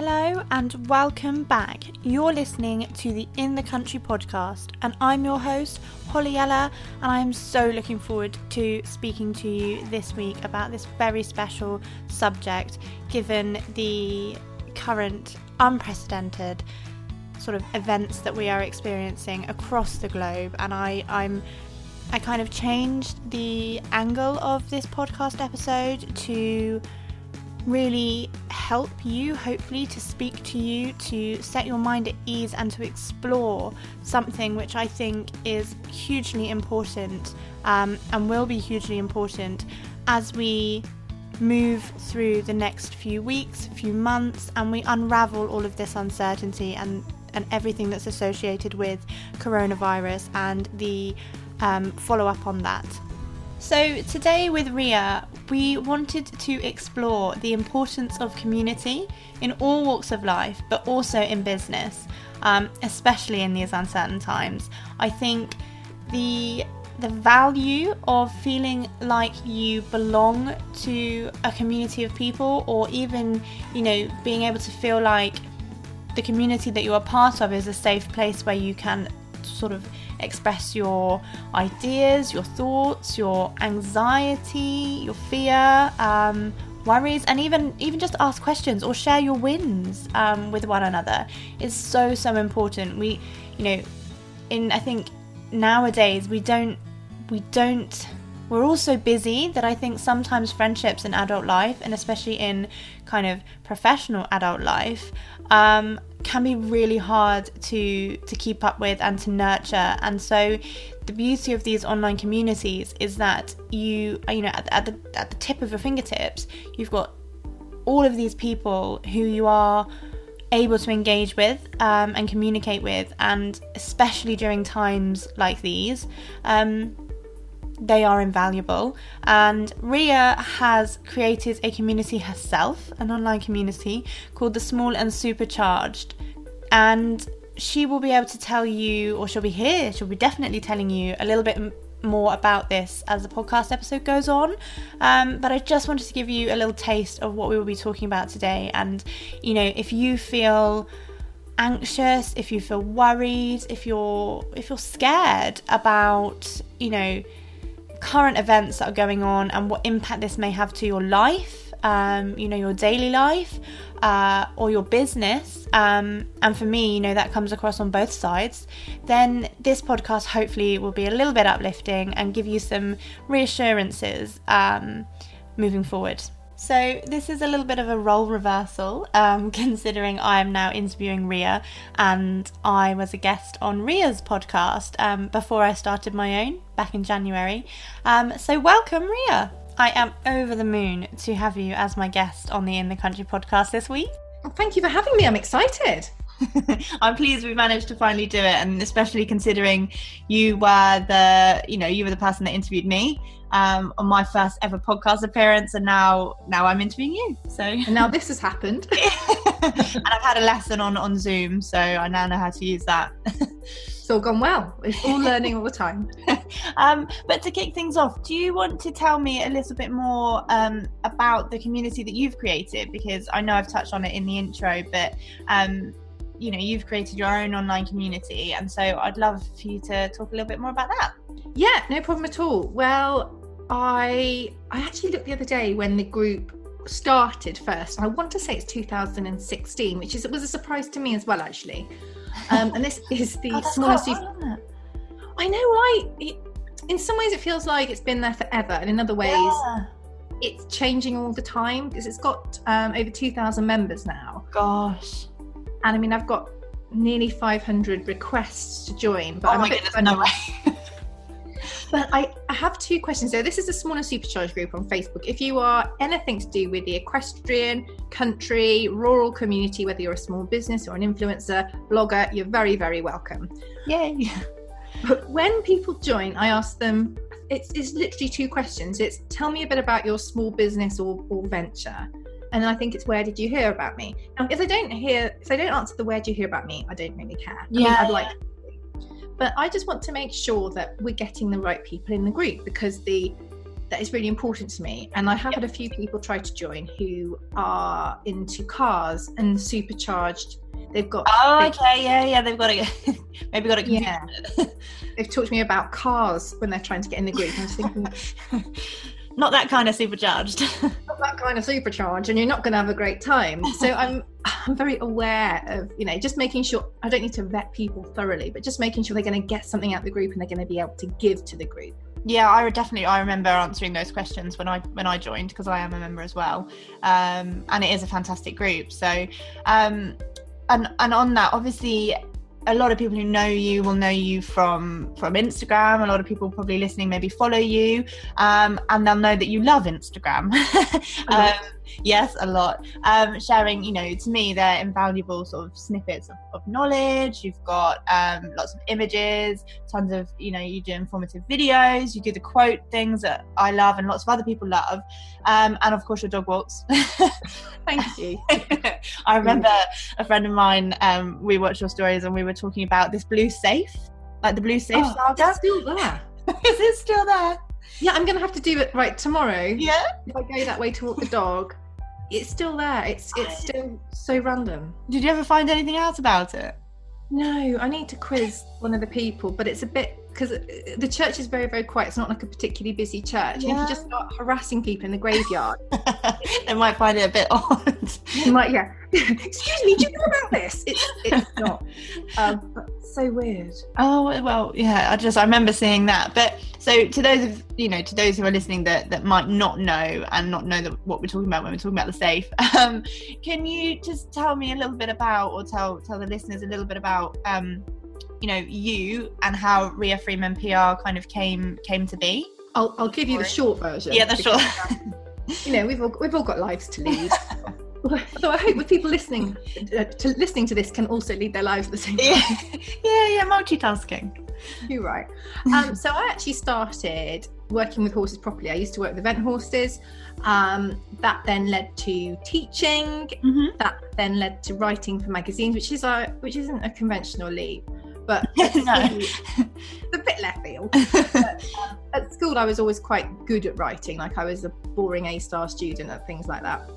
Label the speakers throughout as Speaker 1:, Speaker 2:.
Speaker 1: Hello and welcome back. You're listening to the In the Country podcast, and I'm your host, Holly Ella, and I'm so looking forward to speaking to you this week about this very special subject given the current unprecedented sort of events that we are experiencing across the globe. And I, I'm I kind of changed the angle of this podcast episode to really help you, hopefully, to speak to you, to set your mind at ease, and to explore something which I think is hugely important um, and will be hugely important as we move through the next few weeks, few months, and we unravel all of this uncertainty and, and everything that's associated with coronavirus and the um, follow up on that. So, today with Rhea, we wanted to explore the importance of community in all walks of life, but also in business, um, especially in these uncertain times. I think the the value of feeling like you belong to a community of people, or even, you know, being able to feel like the community that you are part of is a safe place where you can sort of express your ideas, your thoughts, your anxiety, your fear, um, worries, and even even just ask questions or share your wins um, with one another is so so important. We, you know, in I think nowadays we don't we don't we're all so busy that I think sometimes friendships in adult life, and especially in kind of professional adult life, um, can be really hard to to keep up with and to nurture. And so, the beauty of these online communities is that you, you know, at, at the at the tip of your fingertips, you've got all of these people who you are able to engage with um, and communicate with, and especially during times like these. Um, they are invaluable. And Rhea has created a community herself, an online community called the Small and Supercharged. And she will be able to tell you, or she'll be here, she'll be definitely telling you a little bit more about this as the podcast episode goes on. Um, but I just wanted to give you a little taste of what we will be talking about today. And, you know, if you feel anxious if you feel worried if you're if you're scared about you know current events that are going on and what impact this may have to your life, um, you know, your daily life uh, or your business. Um, and for me, you know, that comes across on both sides. Then this podcast hopefully will be a little bit uplifting and give you some reassurances um, moving forward. So, this is a little bit of a role reversal, um, considering I am now interviewing Rhea and I was a guest on Rhea's podcast um, before I started my own back in January. Um, so, welcome, Rhea. I am over the moon to have you as my guest on the In the Country podcast this week.
Speaker 2: Well, thank you for having me. I'm excited.
Speaker 1: I'm pleased we managed to finally do it, and especially considering you were the, you know, you were the person that interviewed me um, on my first ever podcast appearance, and now now I'm interviewing you. So
Speaker 2: and now this has happened,
Speaker 1: and I've had a lesson on on Zoom, so I now know how to use that.
Speaker 2: it's all gone well. It's all learning all the time.
Speaker 1: um, but to kick things off, do you want to tell me a little bit more um, about the community that you've created? Because I know I've touched on it in the intro, but um, you know you've created your own online community, and so I'd love for you to talk a little bit more about that.
Speaker 2: Yeah, no problem at all. Well, I I actually looked the other day when the group started first. I want to say it's 2016, which is it was a surprise to me as well, actually. Um, and this is the
Speaker 1: oh,
Speaker 2: smallest. I know, right? It, in some ways, it feels like it's been there forever, and in other ways, yeah. it's changing all the time because it's got um, over 2,000 members now.
Speaker 1: Gosh.
Speaker 2: And I mean, I've got nearly 500 requests to join, but
Speaker 1: oh I'm a bit goodness, no way.
Speaker 2: But I, I have two questions. So this is a smaller supercharge group on Facebook. If you are anything to do with the equestrian, country, rural community, whether you're a small business or an influencer, blogger, you're very, very welcome.
Speaker 1: Yay.
Speaker 2: But when people join, I ask them, it's, it's literally two questions. It's tell me a bit about your small business or, or venture. And I think it's where did you hear about me? Now, if I don't hear, if I don't answer the where did you hear about me, I don't really care.
Speaker 1: Yeah, I mean,
Speaker 2: I'd like but I just want to make sure that we're getting the right people in the group because the that is really important to me. And I have had a few people try to join who are into cars and supercharged. They've got.
Speaker 1: Oh,
Speaker 2: they've-
Speaker 1: okay, yeah, yeah. They've got it. Maybe got it.
Speaker 2: Yeah. They've talked to me about cars when they're trying to get in the group. I was thinking,
Speaker 1: Not that kind of supercharged.
Speaker 2: not that kind of supercharge, and you're not going to have a great time. So I'm, I'm very aware of, you know, just making sure I don't need to vet people thoroughly, but just making sure they're going to get something out of the group and they're going to be able to give to the group.
Speaker 1: yeah, I definitely. I remember answering those questions when I when I joined because I am a member as well, um, and it is a fantastic group. So, um, and and on that, obviously, a lot of people who know you will know you from from Instagram. A lot of people probably listening maybe follow you, um, and they'll know that you love Instagram. Um, yes, a lot. Um, sharing, you know, to me, they're invaluable sort of snippets of, of knowledge. You've got um, lots of images, tons of, you know, you do informative videos. You do the quote things that I love and lots of other people love, um, and of course your dog walks.
Speaker 2: Thank you.
Speaker 1: I remember a friend of mine. Um, we watched your stories and we were talking about this blue safe, like the blue safe
Speaker 2: Oh,
Speaker 1: saga.
Speaker 2: it's still there.
Speaker 1: Is it still there?
Speaker 2: Yeah, I'm going to have to do it right tomorrow.
Speaker 1: Yeah.
Speaker 2: If I go that way to walk the dog, it's still there. It's it's still so random.
Speaker 1: Did you ever find anything out about it?
Speaker 2: No, I need to quiz one of the people, but it's a bit because the church is very very quiet. It's not like a particularly busy church. And if
Speaker 1: Yeah.
Speaker 2: you just start harassing people in the graveyard,
Speaker 1: they might find it a bit odd.
Speaker 2: you might yeah. Excuse me, do you know about this? It's it's not. Um, but so weird.
Speaker 1: Oh well, yeah. I just I remember seeing that. But so to those of you know to those who are listening that that might not know and not know that what we're talking about when we're talking about the safe, um, can you just tell me a little bit about or tell tell the listeners a little bit about um, you know you and how Rhea Freeman PR kind of came came to be?
Speaker 2: I'll I'll give you the short version.
Speaker 1: Yeah, that's
Speaker 2: because,
Speaker 1: short.
Speaker 2: You know, we've all we've all got lives to lead. Although I hope with people listening uh, to listening to this can also lead their lives at the same time.
Speaker 1: yeah, yeah, yeah. Multitasking.
Speaker 2: You're right. Um, so I actually started working with horses properly. I used to work with event horses. Um, that then led to teaching.
Speaker 1: Mm-hmm.
Speaker 2: That then led to writing for magazines, which is a which isn't a conventional leap, but
Speaker 1: No.
Speaker 2: it's a bit left field. But, um, at school, I was always quite good at writing. Like I was a boring A star student and things like that.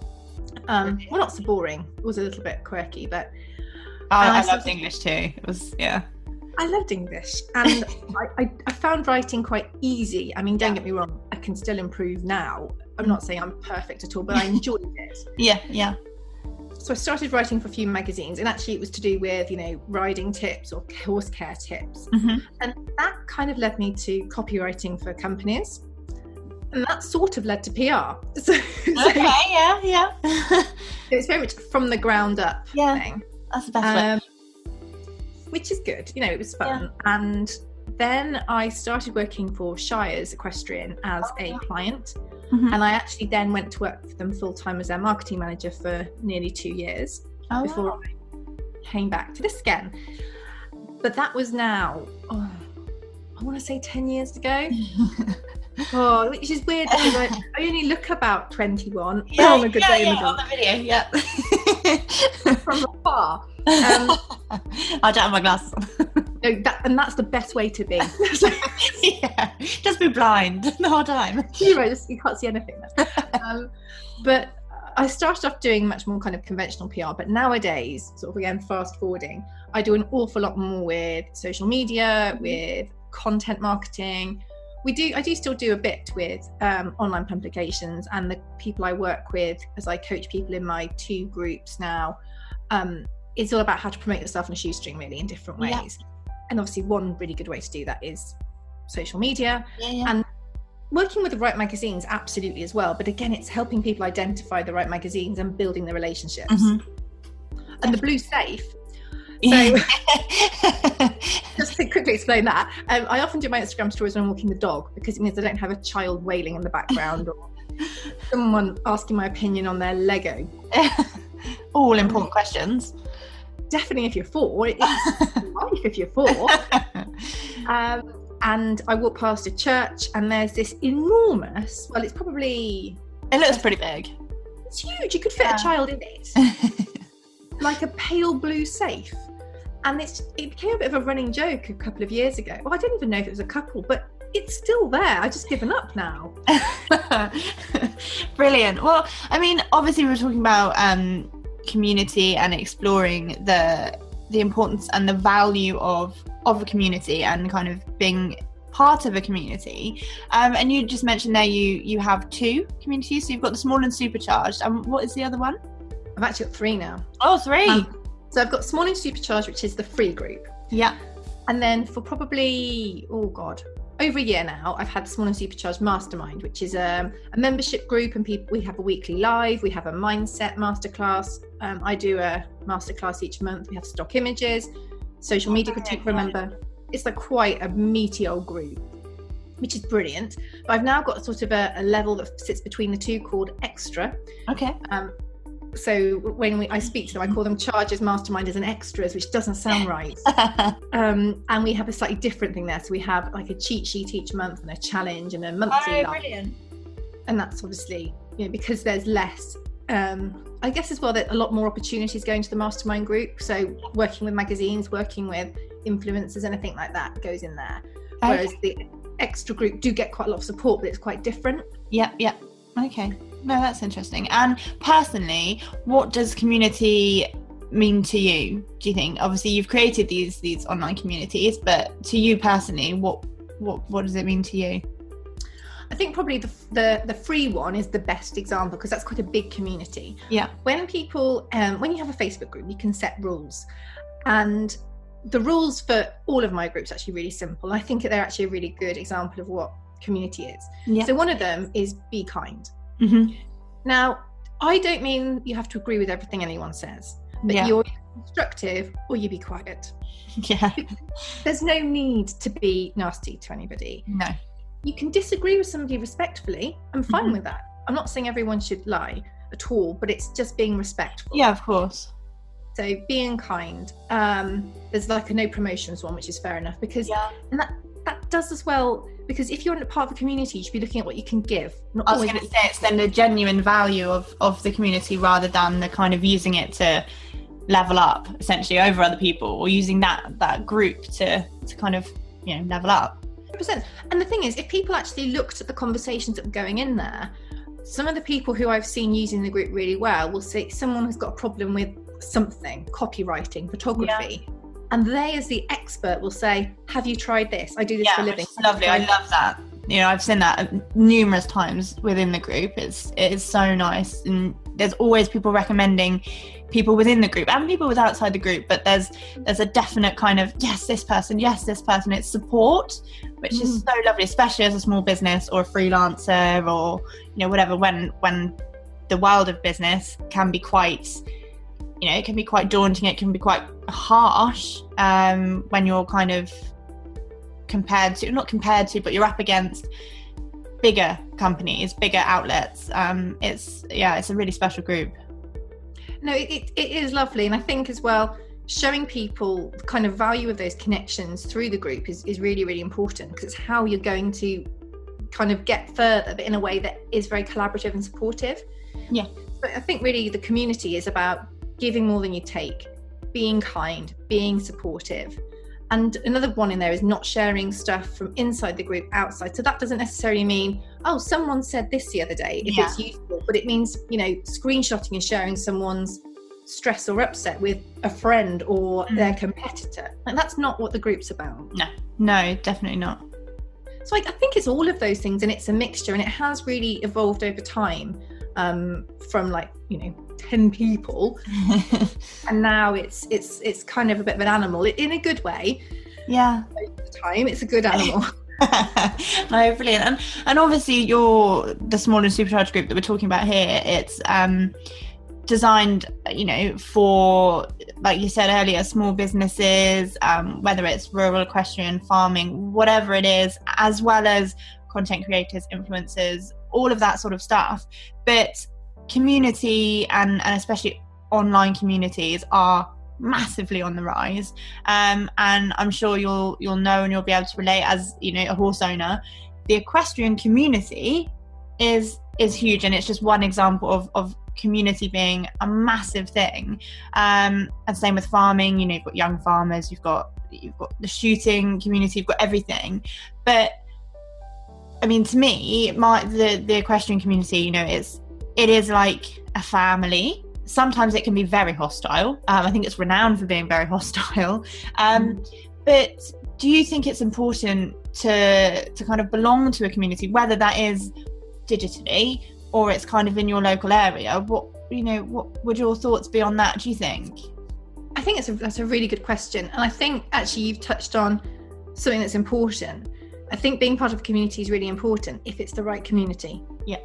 Speaker 2: Um, well, not so boring. It was a little bit quirky, but
Speaker 1: I,
Speaker 2: I
Speaker 1: I loved English too. It was yeah.
Speaker 2: I loved English and I, I, I found writing quite easy. I mean, don't get me wrong, I can still improve now. I'm not saying I'm perfect at all, but I enjoyed it.
Speaker 1: Yeah, yeah.
Speaker 2: So I started writing for a few magazines, and actually, it was to do with, you know, riding tips or horse care tips.
Speaker 1: Mm-hmm.
Speaker 2: And that kind of led me to copywriting for companies. And that sort of led to PR. So, so
Speaker 1: Okay, yeah, yeah.
Speaker 2: it's very much from the ground up
Speaker 1: Yeah.
Speaker 2: thing.
Speaker 1: That's the best way.
Speaker 2: um, which is good. You know, it was fun. And then I started working for Shires Equestrian as
Speaker 1: Oh,
Speaker 2: a
Speaker 1: yeah.
Speaker 2: client,
Speaker 1: Mhm.
Speaker 2: and I actually then went to work for them full time as their marketing manager for nearly two years
Speaker 1: Oh,
Speaker 2: before I came back to this again. But that was now, oh, I want to say ten years ago. Oh, which is weird because I, I only look about twenty-one
Speaker 1: yeah,
Speaker 2: on a good
Speaker 1: yeah,
Speaker 2: day
Speaker 1: yeah,
Speaker 2: the
Speaker 1: on the video, yeah.
Speaker 2: week from afar. Um,
Speaker 1: I don't have my glasses on.
Speaker 2: No, that, and that's the best way to be.
Speaker 1: yeah, just be blind the whole time.
Speaker 2: You're right, just, you can't see anything um, but I started off doing much more kind of conventional PR, but nowadays, sort of again, fast forwarding, I do an awful lot more with social media, with content marketing. We do, I do still do a bit with um, online publications, and the people I work with as I coach people in my two groups now. Um, it's all about how to promote yourself in a shoestring, really, in different
Speaker 1: Yeah.
Speaker 2: And obviously, one really good way to do that is social media
Speaker 1: Yeah, yeah.
Speaker 2: And- working with the right magazines absolutely as well but again it's helping people identify the right magazines and building the relationships
Speaker 1: Mhm.
Speaker 2: and the blue safe
Speaker 1: Yeah.
Speaker 2: just to quickly explain that um, i often do my instagram stories when i'm walking the dog because it means i don't have a child wailing in the background or someone asking my opinion on their lego
Speaker 1: All important questions.
Speaker 2: Definitely if you're four it's life if you're four um, and i walk past a church and there's this enormous well it's probably
Speaker 1: It looks pretty big.
Speaker 2: it's huge you could fit
Speaker 1: Yeah.
Speaker 2: a child in it like a pale blue safe. And it's it became a bit of a running joke a couple of years ago. Well, I don't even know if it was a couple, but it's still there. I've just given up now.
Speaker 1: Brilliant. Well, I mean, obviously, we are talking about um, community and exploring the the importance and the value of of a community and kind of being part of a community. Um, and you just mentioned there you you have two communities. So you've got the small and supercharged. And what is the other one?
Speaker 2: I've actually got three now.
Speaker 1: Oh, three. Um,
Speaker 2: so I've got small and supercharged, which is the free group.
Speaker 1: Yeah.
Speaker 2: And then for probably oh god, over a year now, I've had Small and Supercharged Mastermind, which is a, um, a membership group, and people we have a weekly live. We have a mindset masterclass. Um, I do a masterclass each month. We have stock images, social media critique. Remember, it's like quite a meaty old group, which is brilliant. But I've now got sort of a, a level that sits between the two called Extra.
Speaker 1: Okay.
Speaker 2: Um, so when we, I speak to them, I call them charges, masterminders, and extras, which doesn't sound right. um, and we have a slightly different thing there. So we have like a cheat sheet each month and a challenge and a monthly.
Speaker 1: Oh, brilliant!
Speaker 2: And that's obviously you know because there's less. Um, I guess as well that a lot more opportunities going to the mastermind group. So working with magazines, working with influencers, anything like that goes in there. Whereas the extra group do get quite a lot of support, but it's quite different.
Speaker 1: Yep, yep. Okay. No, that's interesting. And personally, what does community mean to you? Do you think? Obviously, you've created these these online communities, but to you personally, what what what does it mean to you?
Speaker 2: I think probably the, the, the free one is the best example because that's quite a big community.
Speaker 1: Yeah.
Speaker 2: When people, um, when you have a Facebook group, you can set rules, and the rules for all of my groups are actually really simple. I think they're actually a really good example of what community is. Yeah. So one of them is be kind.
Speaker 1: Mm-hmm.
Speaker 2: Now, I don't mean you have to agree with everything anyone says, but yeah. you're constructive or you be quiet.
Speaker 1: Yeah.
Speaker 2: There's no need to be nasty to anybody.
Speaker 1: No.
Speaker 2: You can disagree with somebody respectfully. I'm fine mm-hmm. with that. I'm not saying everyone should lie at all, but it's just being respectful.
Speaker 1: Yeah, of course.
Speaker 2: So being kind. Um, there's like a no promotions one, which is fair enough because
Speaker 1: yeah.
Speaker 2: and that that does as well because if you're part of a community you should be looking at what you can give
Speaker 1: i was going to say it's then the genuine value of of the community rather than the kind of using it to level up essentially over other people or using that that group to to kind of you know level up
Speaker 2: percent. And the thing is if people actually looked at the conversations that were going in there some of the people who i've seen using the group really well will say someone has got a problem with something copywriting photography yeah. and they as the expert will say have you tried this? I do this
Speaker 1: yeah,
Speaker 2: for a living.
Speaker 1: lovely. I love that. You know i've seen that numerous times within the group. It's it is so nice. And there's always people recommending people within the group and people with outside the group but there's there's a definite kind of yes this person yes this person. It's support which mm. is so lovely especially as a small business or a freelancer or you know whatever when when the world of business can be quite you know it can be quite daunting it can be quite harsh um, when you're kind of compared to not compared to but you're up against bigger companies bigger outlets um, it's yeah it's a really special group
Speaker 2: no it, it, it is lovely and i think as well showing people the kind of value of those connections through the group is, is really really important because it's how you're going to kind of get further but in a way that is very collaborative and supportive
Speaker 1: yeah
Speaker 2: but i think really the community is about giving more than you take, being kind, being supportive. And another one in there is not sharing stuff from inside the group outside. So that doesn't necessarily mean, oh, someone said this the other day, if yeah. it's useful, but it means, you know, screenshotting and sharing someone's stress or upset with a friend or mm. their competitor. And that's not what the group's about.
Speaker 1: No, no, definitely not.
Speaker 2: So I, I think it's all of those things and it's a mixture and it has really evolved over time um, from like, you know, 10 people and now it's it's it's kind of a bit of an animal in a good way
Speaker 1: yeah
Speaker 2: time it's a good animal
Speaker 1: no brilliant and, and obviously you're the small and supercharged group that we're talking about here it's um designed you know for like you said earlier small businesses um, whether it's rural equestrian farming whatever it is as well as content creators influencers all of that sort of stuff. But community and, and especially online communities are massively on the rise. Um, and i'm sure you'll you'll know and you'll be able to relate as you know a horse owner. The equestrian community is is huge and it's just one example of, of community being a massive thing um, and same with farming you know you've got young farmers you've got you've got the shooting community you've got everything but I mean, to me, my the the equestrian community, you know, it's it is like a family. Sometimes it can be very hostile. Um, I think it's renowned for being very hostile. Um. But do you think it's important to to kind of belong to a community, whether that is digitally or it's kind of in your local area? What you know, what would your thoughts be on that? Do you think?
Speaker 2: I think it's a, that's a really good question, and I think actually you've touched on something that's important. I think being part of a community is really important if it's the right community.
Speaker 1: Yeah.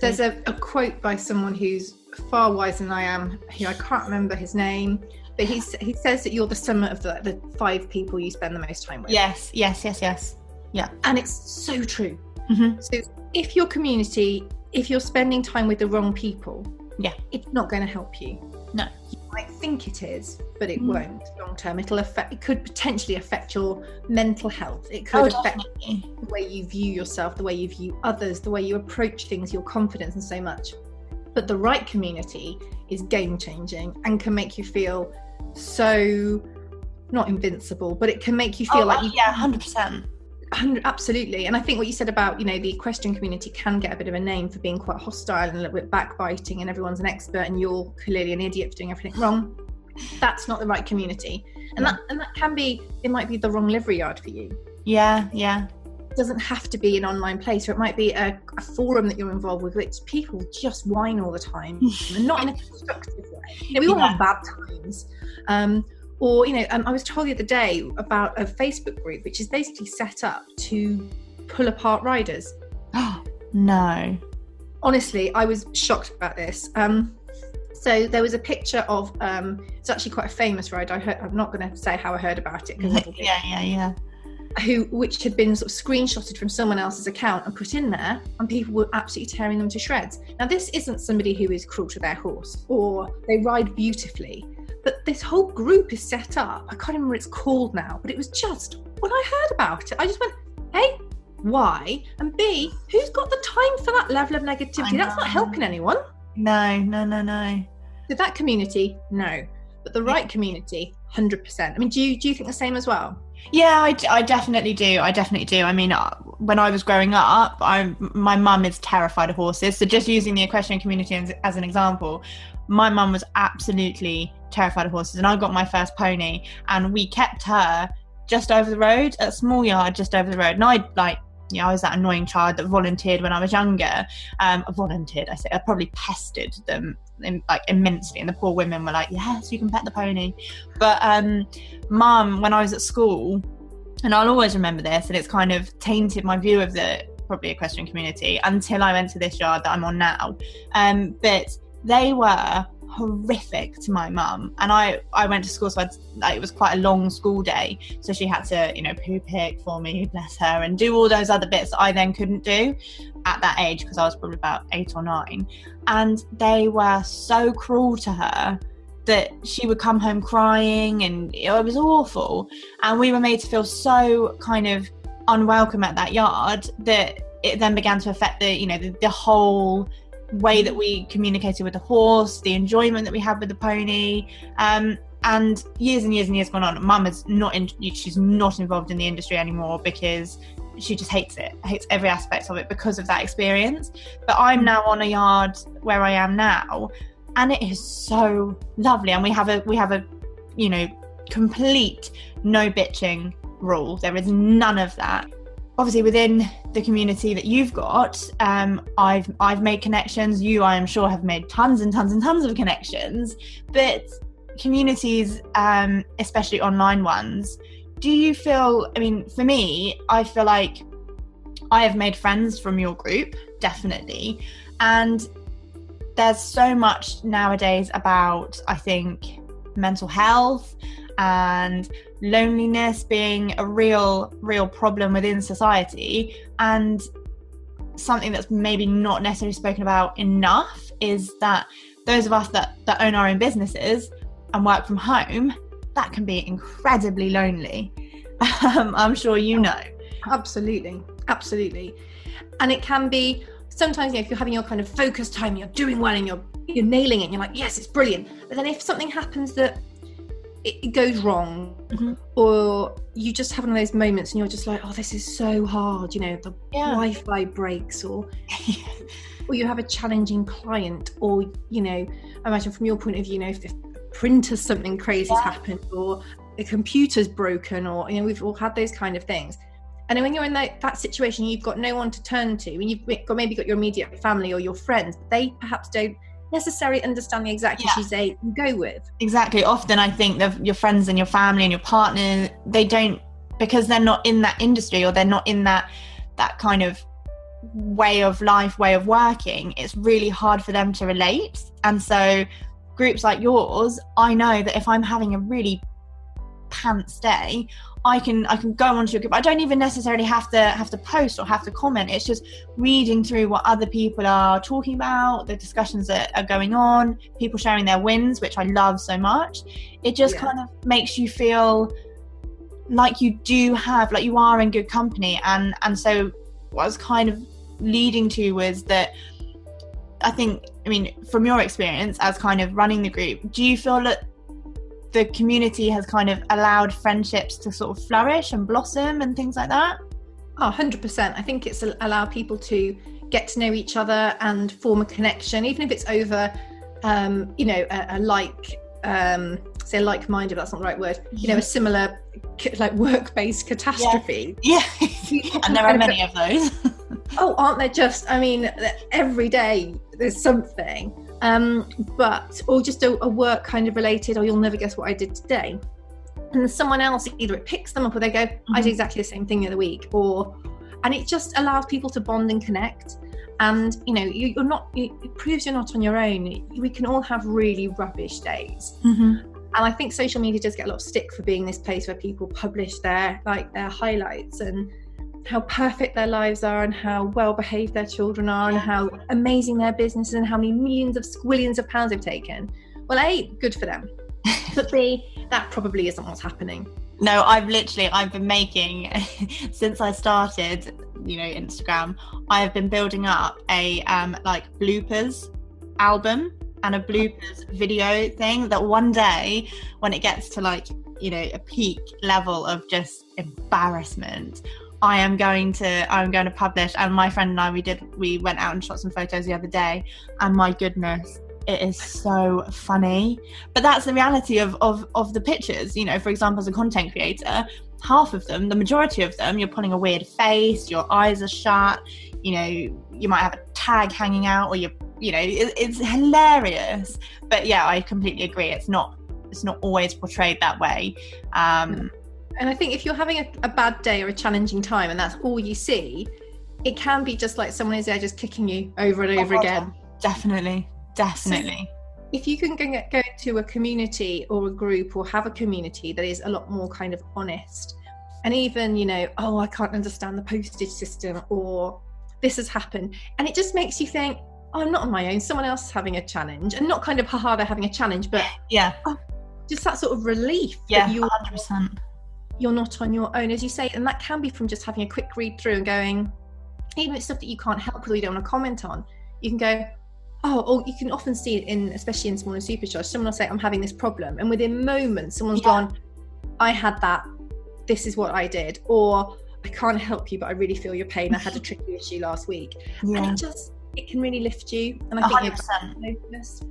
Speaker 2: There's a, a quote by someone who's far wiser than I am, who I can't remember his name, but he he says that you're the sum of the, the five people you spend the most time with.
Speaker 1: Yes, yes, yes, yes. Yeah.
Speaker 2: And it's so true. Mm-hmm. So if your community, if you're spending time with the wrong people,
Speaker 1: yeah,
Speaker 2: it's not going to help you.
Speaker 1: No.
Speaker 2: You might think it is, but it mm. won't long term. It'll affect it could potentially affect your mental health. It could oh, affect definitely. the way you view yourself, the way you view others, the way you approach things, your confidence and so much. But the right community is game changing and can make you feel so not invincible, but it can make you feel
Speaker 1: oh,
Speaker 2: like you
Speaker 1: yeah, hundred percent
Speaker 2: absolutely. And i think what you said about you know the equestrian community can get a bit of a name for being quite hostile and a little bit backbiting and everyone's an expert and you're clearly an idiot for doing everything wrong. That's not the right community. And yeah. that and that can be it might be the wrong livery yard for you.
Speaker 1: Yeah yeah.
Speaker 2: It doesn't have to be an online place or it might be a, a forum that you're involved with which people just whine all the time. And not in a constructive way. You know, we all have bad times. Um, or, you know, um, I was told the other day about a Facebook group which is basically set up to pull apart riders.
Speaker 1: Oh, no.
Speaker 2: Honestly, I was shocked about this. Um, so there was a picture of um, it's actually quite a famous rider. I heard, I'm not going to say how I heard about it
Speaker 1: because yeah, yeah, yeah.
Speaker 2: Who, which had been sort of screenshotted from someone else's account and put in there, and people were absolutely tearing them to shreds. Now, this isn't somebody who is cruel to their horse or they ride beautifully. But this whole group is set up. I can't remember what it's called now, but it was just when I heard about it, I just went, hey, why? And B, who's got the time for that level of negativity? That's not helping anyone.
Speaker 1: No, no, no, no.
Speaker 2: With that community, no. But the right community, 100%. I mean, do you, do you think the same as well?
Speaker 1: Yeah, I, I definitely do. I definitely do. I mean, uh, when I was growing up, I my mum is terrified of horses. So just using the equestrian community as, as an example, my mum was absolutely terrified of horses and I got my first pony and we kept her just over the road at a small yard just over the road and I like you know, I was that annoying child that volunteered when I was younger. Um, volunteered, I say, I probably pestered them in, like immensely, and the poor women were like, "Yes, you can pet the pony." But um, mum, when I was at school, and I'll always remember this, and it's kind of tainted my view of the probably equestrian community until I went to this yard that I'm on now. Um, but they were horrific to my mum. And i i went to school so I'd, like, it was quite a long school day. So she had to you know poo pick for me bless her and do all those other bits that i then couldn't do at that age because i was probably about eight or nine. And they were so cruel to her that she would come home crying and it was awful. And we were made to feel so kind of unwelcome at that yard that it then began to affect the you know the, the whole way that we communicated with the horse, the enjoyment that we had with the pony. Um, and years and years and years gone on, mum is not in, she's not involved in the industry anymore because she just hates it, hates every aspect of it because of that experience. But I'm now on a yard where I am now, and it is so lovely. And we have a we have a you know complete no bitching rule. There is none of that obviously within the community that you've got um, i've i've made connections. You i am sure have made tons and tons and tons of connections. But communities um, especially online ones do you feel i mean for me i feel like i have made friends from your group definitely. And there's so much nowadays about i think mental health and loneliness being a real real problem within society and something that's maybe not necessarily spoken about enough is that those of us that, that own our own businesses and work from home that can be incredibly lonely. Um, i'm sure you know.
Speaker 2: Absolutely. Absolutely. And it can be sometimes you know, if you're having your kind of focus time you're doing well and you're you're nailing it and you're like yes it's brilliant. But then if something happens that it, goes wrong,
Speaker 1: Mhm.
Speaker 2: or you just have one of those moments and you're just like, oh, this is so hard. You know, the
Speaker 1: Yeah.
Speaker 2: Wi-Fi breaks, or or you have a challenging client, or you know, imagine from your point of view, you know, if the printer something crazy's
Speaker 1: Yeah.
Speaker 2: happened, or the computer's broken, or you know, we've all had those kind of things. And then when you're in that, that situation, you've got no one to turn to, and you've got maybe got your immediate family or your friends, but they perhaps don't necessarily understand the exact
Speaker 1: Yeah.
Speaker 2: issues they go with.
Speaker 1: exactly often i think that your friends and your family and your partner they don't because they're not in that industry or they're not in that that kind of way of life way of working it's really hard for them to relate and so groups like yours i know that if i'm having a really pants day i can i can go onto your group. I don't even necessarily have to have to post or have to comment. It's just reading through what other people are talking about the discussions that are going on people sharing their wins which i love so much. It just
Speaker 2: Yeah.
Speaker 1: kind of makes you feel like you do have like you are in good company. And and so what I was kind of leading to was that I think I mean from your experience as kind of running the group do you feel that the community has kind of allowed friendships to sort of flourish and blossom and things like that?
Speaker 2: Oh, 100%. I think it's allowed people to get to know each other and form a connection, even if it's over, um, you know, a, a like, um, say like-minded, that's not the right word, you know, a similar like work-based catastrophe.
Speaker 1: yeah. And there are many of those.
Speaker 2: Oh, aren't there just, I mean, every day there's something. Um, but, or just a, a work kind of related, or you'll never guess what I did today. And someone else, either it picks them up or they go, I
Speaker 1: Mhm.
Speaker 2: did exactly the same thing the other week. Or, and it just allows people to bond and connect. And, you know, you, you're not, it proves you're not on your own. We can all have really rubbish days.
Speaker 1: Mhm.
Speaker 2: And I think social media does get a lot of stick for being this place where people publish their like their highlights and how perfect their lives are and how well behaved their children are and how amazing their business is and how many millions of squillions of pounds they've taken. Well, A, good for them. But B, that probably isn't what's happening.
Speaker 1: No, I've literally I've been making since I started, you know, Instagram. I have been building up a um like bloopers album and a bloopers video thing that one day when it gets to like, you know, a peak level of just embarrassment, I am going to I'm going to publish and my friend and I we did we went out and shot some photos the other day and my goodness it is so funny. But that's the reality of, of of the pictures you know for example as a content creator half of them the majority of them you're pulling a weird face your eyes are shut you know you might have a tag hanging out or you you know it, it's hilarious. But yeah i completely agree it's not it's not always portrayed that way. Um
Speaker 2: And I think if you're having a, a bad day or a challenging time and that's all you see, it can be just like someone is there just kicking you over and over
Speaker 1: Oh,
Speaker 2: again.
Speaker 1: definitely definitely.
Speaker 2: If you can go, go to a community or a group or have a community that is a lot more kind of honest and even you know oh i can't understand the postage system or this has happened. And it just makes you think oh, i'm not on my own someone else is having a challenge and not kind of haha they're having a challenge but
Speaker 1: yeah.
Speaker 2: Oh, just that sort of relief
Speaker 1: yeah
Speaker 2: that you're
Speaker 1: 100%
Speaker 2: you're not on your own, as you say, and that can be from just having a quick read through and going, even if it's stuff that you can't help with or you don't want to comment on, you can go, oh, or you can often see it in, especially in small and supercharged, someone will say, I'm having this problem, and within moments, someone's
Speaker 1: Yeah.
Speaker 2: gone, I had that, this is what I did, or I can't help you, but I really feel your pain. I had a tricky issue last week, and it just it can really lift you, and I think
Speaker 1: 100%
Speaker 2: notice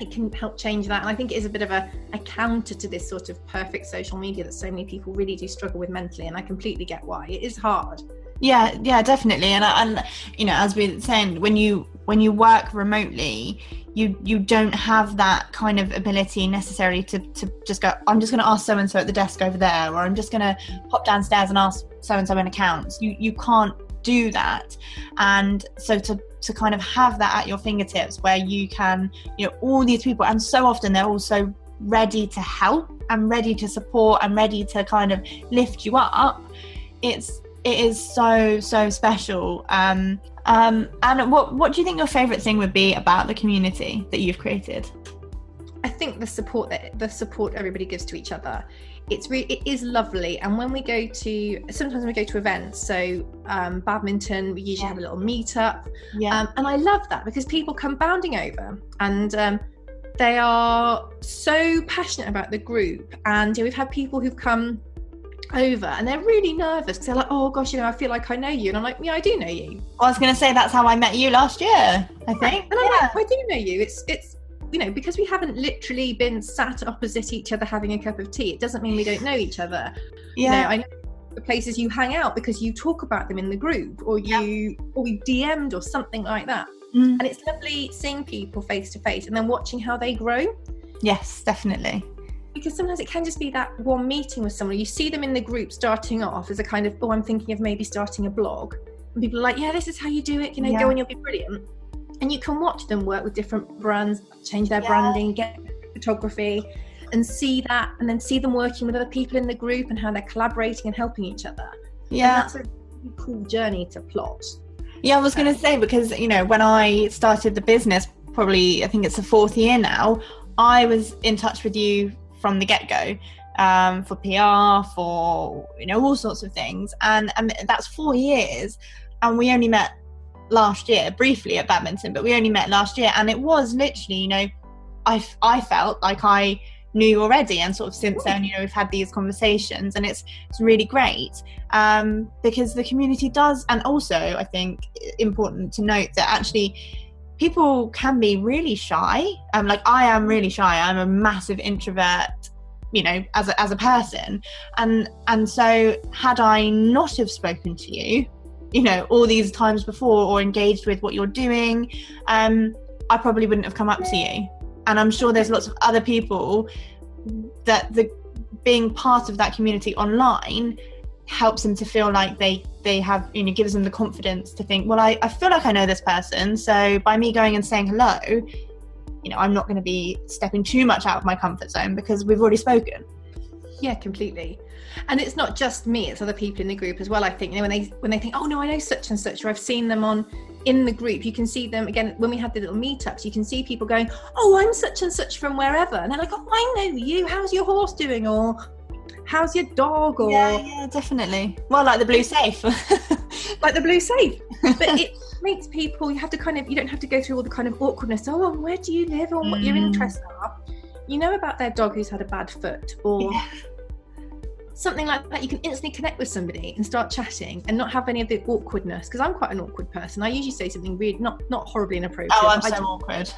Speaker 2: it can help change that. And i think it is a bit of a, a counter to this sort of perfect social media that so many people really do struggle with mentally and i completely get why. It is hard.
Speaker 1: Yeah yeah definitely. And I- and you know as we were saying when you when you work remotely you you don't have that kind of ability necessarily to to just go i'm just going to ask so and so at the desk over there or i'm just going to pop downstairs and ask so and so in accounts. You you can't do that. And so to to kind of have that at your fingertips where you can you know all these people and so often they're also ready to help and ready to support and ready to kind of lift you up it's it is so so special. Um um and what what do you think your favorite thing would be about the community that you've created?
Speaker 2: I think the support that the support everybody gives to each other it's really it is lovely and when we go to sometimes we go to events so um, badminton we usually
Speaker 1: Yeah.
Speaker 2: have a little meet up
Speaker 1: yeah
Speaker 2: Um, and I love that because people come bounding over and um, they are so passionate about the group. And we've had people who've come over and they're really nervous because they're like, oh gosh, you know, I feel like I know you. And I'm like, yeah, I do know you.
Speaker 1: I was going to say that's how I met you last year, I think.
Speaker 2: And I'm yeah. like, I do know you. It's, it's, you know, because we haven't literally been sat opposite each other having a cup of tea, it doesn't mean we don't know each other. Yeah. You know, I know the places you hang out because you talk about them in the group or you yeah. or we DM'd or something like that. Mm. And it's lovely seeing people face to face and then watching how they grow.
Speaker 1: Yes, definitely.
Speaker 2: Because sometimes it can just be that one meeting with someone. You see them in the group starting off as a kind of, oh, I'm thinking of maybe starting a blog. And people are like, yeah, this is how you do it. You know, yeah. go and you'll be brilliant. And you can watch them work with different brands, change their yeah. branding, get photography, and see that, and then see them working with other people in the group and how they're collaborating and helping each other. Yeah. And that's a cool journey to plot.
Speaker 1: Yeah, I was going to say because you know when I started the business, probably I think it's the fourth year now. I was in touch with you from the get go um, for PR, for you know all sorts of things, and and that's four years, and we only met last year briefly at badminton, but we only met last year, and it was literally you know I I felt like I knew already. And sort of since then you know we've had these conversations and it's it's really great um, because the community does. And also i think important to note that actually people can be really shy. Um, like i am really shy. I'm a massive introvert you know as a, as a person. And and so had i not have spoken to you you know all these times before or engaged with what you're doing um i probably wouldn't have come up to you. And i'm sure there's lots of other people that the being part of that community online helps them to feel like they they have you know gives them the confidence to think well I, I feel like i know this person so by me going and saying hello you know i'm not going to be stepping too much out of my comfort zone because we've already spoken.
Speaker 2: Yeah completely and it's not just me it's other people in the group as well i think. You know when they when they think oh no i know such and such or i've seen them on in the group you can see them again when we had the little meetups you can see people going oh i'm such and such from wherever. And they're like oh i know you. How's your horse doing? Or how's your dog? Or
Speaker 1: yeah yeah definitely. Well like the blue safe.
Speaker 2: like the blue safe. But it makes people you have to kind of you don't have to go through all the kind of awkwardness. Oh where do you live? or what mm. your interests are. You know about their dog who's had a bad foot or yeah something like that, you can instantly connect with somebody and start chatting and not have any of the awkwardness. Because I'm quite an awkward person. I usually say something really not not horribly inappropriate.
Speaker 1: Oh, I'm so I, awkward.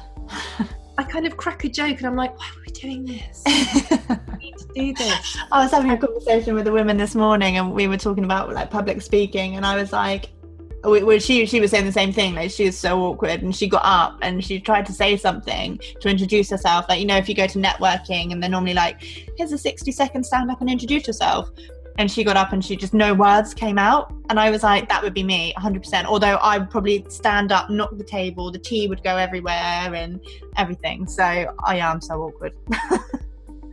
Speaker 2: I kind of crack a joke and I'm like, why are we doing this? we need to do this.
Speaker 1: I was having a conversation with a woman this morning and we were talking about like public speaking and I was like, well, she she was saying the same thing. Like she was so awkward, and she got up and she tried to say something to introduce herself. Like you know, if you go to networking and they're normally like, "Here's a sixty second stand up and introduce yourself," and she got up and she just no words came out, and I was like, that would be me, hundred percent. Although I would probably stand up, knock the table, the tea would go everywhere, and everything. So I am so awkward.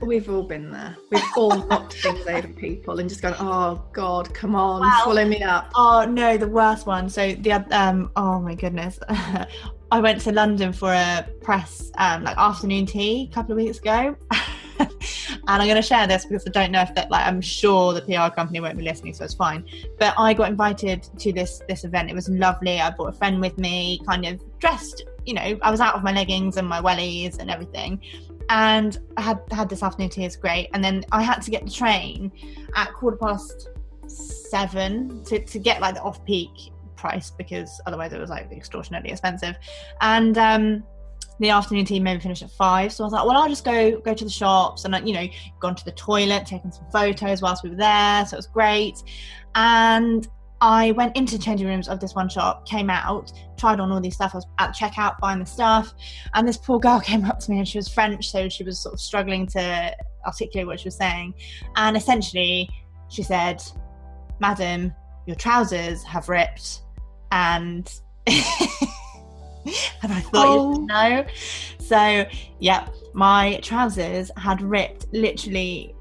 Speaker 2: We've all been there. We've all knocked things over people and just gone, oh God, come on, swallow me up.
Speaker 1: Oh no, the worst one. So the um, oh my goodness, I went to London for a press um like afternoon tea a couple of weeks ago. and I'm going to share this because I don't know if that like I'm sure the PR company won't be listening, so it's fine. But I got invited to this this event. It was lovely. I brought a friend with me, kind of dressed. You know, I was out of my leggings and my wellies and everything, and I had had this afternoon tea. It's great, and then I had to get the train at quarter past seven to, to get like the off peak price because otherwise it was like extortionately expensive. And um, the afternoon tea maybe finished at five, so I was like, well, I'll just go go to the shops and you know gone to the toilet, taken some photos whilst we were there, so it was great. And I went into the changing rooms of this one shop, came out, tried on all these stuff. I was at the checkout buying the stuff, and this poor girl came up to me and she was French, so she was sort of struggling to articulate what she was saying. And essentially, she said, Madam, your trousers have ripped. And and I thought oh. you know. So, yeah, my trousers had ripped literally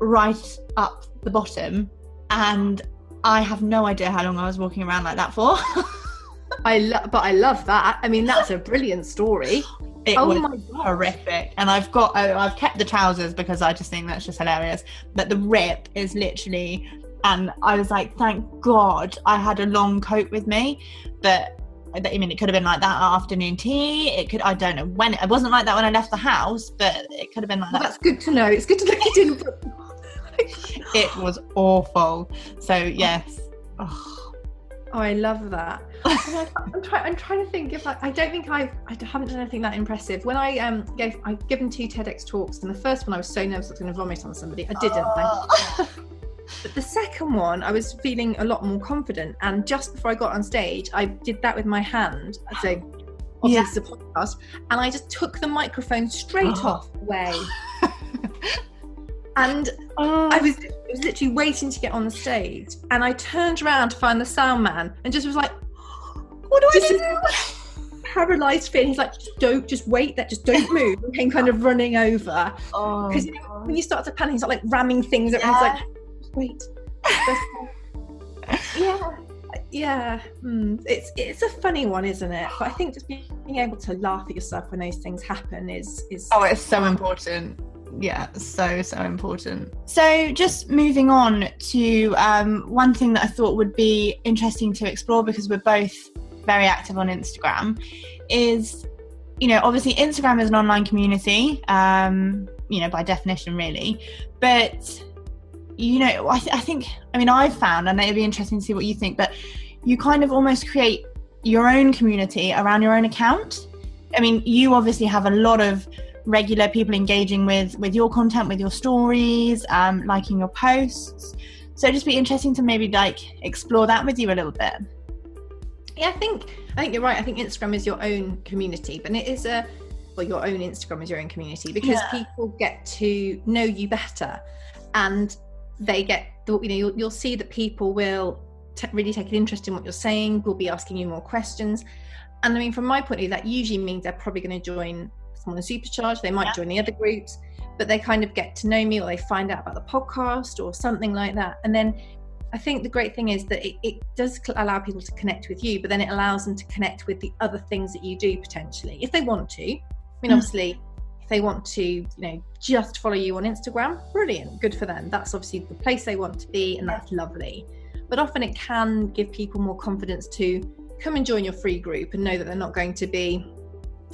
Speaker 1: right up the bottom and I have no idea how long I was walking around like that for.
Speaker 2: I love, but I love that. I mean, that's a brilliant story.
Speaker 1: It oh was horrific, and I've got I, I've kept the trousers because I just think that's just hilarious. But the rip is literally, and I was like, thank God I had a long coat with me. But I mean, it could have been like that afternoon tea. It could, I don't know when. It wasn't like that when I left the house, but it could have been like
Speaker 2: Well,
Speaker 1: that.
Speaker 2: that's good to know. It's good to know you didn't put.
Speaker 1: It was awful. So yes. Oh.
Speaker 2: Oh, I love that. I'm, try, I'm trying to think if I, I don't think I've I haven't done anything that impressive. When I um gave I've given two TEDx talks, and the first one I was so nervous I was going to vomit on somebody. I didn't. you. But the second one, I was feeling a lot more confident. And just before I got on stage, I did that with my hand. So, obviously,
Speaker 1: Yeah.
Speaker 2: this podcast. And I just took the microphone straight
Speaker 1: Oh.
Speaker 2: off away. and
Speaker 1: Oh.
Speaker 2: I was, was literally waiting to get on the stage. And I turned around to find the sound man and just was like,
Speaker 1: what do I do?
Speaker 2: paralyzed fear. He's like, just don't, just wait That just don't move. And came kind of running over.
Speaker 1: Oh,
Speaker 2: Because you know, when you start to panic, he's not like ramming things.
Speaker 1: Yeah.
Speaker 2: like, just wait. Yeah, yeah. Hmm. It's it's a funny one, isn't it? But I think just being able to laugh at yourself when those things happen is is.
Speaker 1: Oh, it's so important. Yeah, so so important. So, just moving on to um, one thing that I thought would be interesting to explore because we're both very active on Instagram is, you know, obviously Instagram is an online community, um, you know, by definition, really, but you know, I, th- I think, I mean, I've found, and it'd be interesting to see what you think, but you kind of almost create your own community around your own account. I mean, you obviously have a lot of regular people engaging with with your content, with your stories, um, liking your posts. So it'd just be interesting to maybe like explore that with you a little bit.
Speaker 2: Yeah, I think I think you're right. I think Instagram is your own community, but it is a well, your own Instagram is your own community because
Speaker 1: Yeah.
Speaker 2: people get to know you better, and they get you know you'll, you'll see that people will t- really take an interest in what you're saying. Will be asking you more questions, and I mean, from my point of view, that usually means they're probably going to join Small and Supercharged. They might
Speaker 1: Yeah.
Speaker 2: join the other groups, but they kind of get to know me, or they find out about the podcast or something like that, and then I think the great thing is that it, it does allow people to connect with you, but then it allows them to connect with the other things that you do potentially, if they want to. I mean,
Speaker 1: Mm.
Speaker 2: obviously, if they want to, you know, just follow you on Instagram, brilliant, good for them. That's obviously the place they want to be, and that's lovely. But often it can give people more confidence to come and join your free group and know that they're not going to be,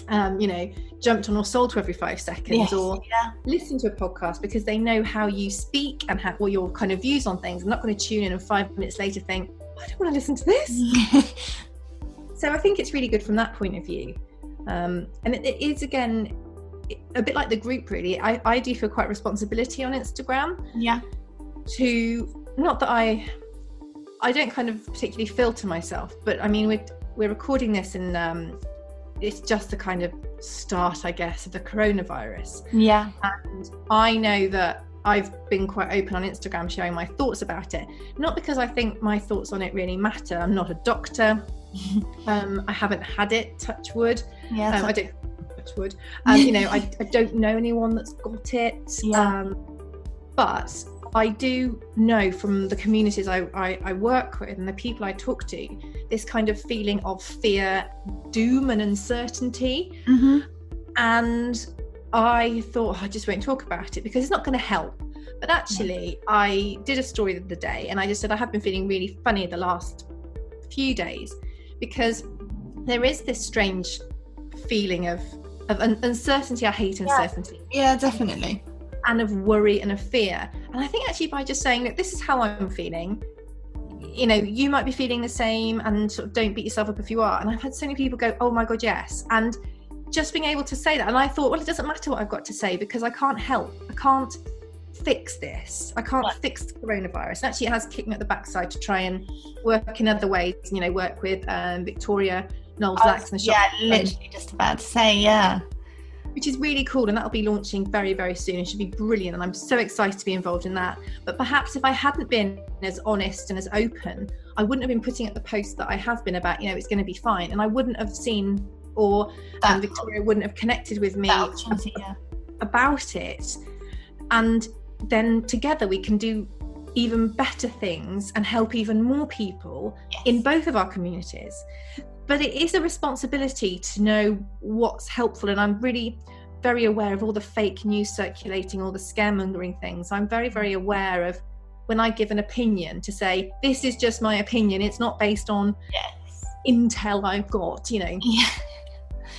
Speaker 2: um, you know, jumped on or sold to every five seconds
Speaker 1: Yes,
Speaker 2: or
Speaker 1: yeah.
Speaker 2: listen to a podcast because they know how you speak and how, what your kind of views on things. I'm not going to tune in and five minutes later think, I don't want to listen to this. So I think it's really good from that point of view. Um, and it, it is, again, a bit like the group, really. I, I do feel quite responsibility on Instagram
Speaker 1: yeah.
Speaker 2: to, not that I, I don't kind of particularly filter myself, but I mean, we're, we're recording this and um, it's just the kind of start, I guess, of the coronavirus.
Speaker 1: Yeah.
Speaker 2: And I know that I've been quite open on Instagram sharing my thoughts about it. Not because I think my thoughts on it really matter. I'm not a doctor. um, I haven't had it, touch wood.
Speaker 1: Yeah.
Speaker 2: Um, I don't touch wood. Um, you know, I, I don't know anyone that's got it.
Speaker 1: Yeah.
Speaker 2: Um, but I do know from the communities I, I, I work with and the people I talk to, this kind of feeling of fear, doom, and uncertainty
Speaker 1: hmm
Speaker 2: and I thought "Oh, I just won't talk about it because it's not going to help. But actually, I did a story the other day, and I just said I have been feeling really funny the last few days because there is this strange feeling of of un- uncertainty. I hate uncertainty
Speaker 1: Yeah, definitely.
Speaker 2: And of worry and of fear. And I think actually by just saying that this is how I'm feeling, you know, you might be feeling the same and sort of don't beat yourself up if you are. And I've had so many people go, oh my God, yes. And just being able to say that. And I thought, well, it doesn't matter what I've got to say because I can't help. I can't fix this. I can't fix the coronavirus. And actually, it has kicked me at the backside to try and work in other ways, you know, work with um, Victoria Knowles Lax and the
Speaker 1: yeah, literally just about to say, yeah.
Speaker 2: Which is really cool and that'll be launching very very soon. It should be brilliant and i'm so excited to be involved in that. But perhaps if i hadn't been as honest and as open i wouldn't have been putting up the post that i have been about you know it's going to be fine. And i wouldn't have seen or um, victoria wouldn't have connected with me
Speaker 1: opportunity, yeah.
Speaker 2: about it. And then together we can do even better things and help even more people in both of our communities but it is a responsibility to know what's helpful and i'm really very aware of all the fake news circulating all the scaremongering things i'm very very aware of when i give an opinion to say this is just my opinion it's not based on
Speaker 1: Yes.
Speaker 2: intel I've got, you know.
Speaker 1: Yeah.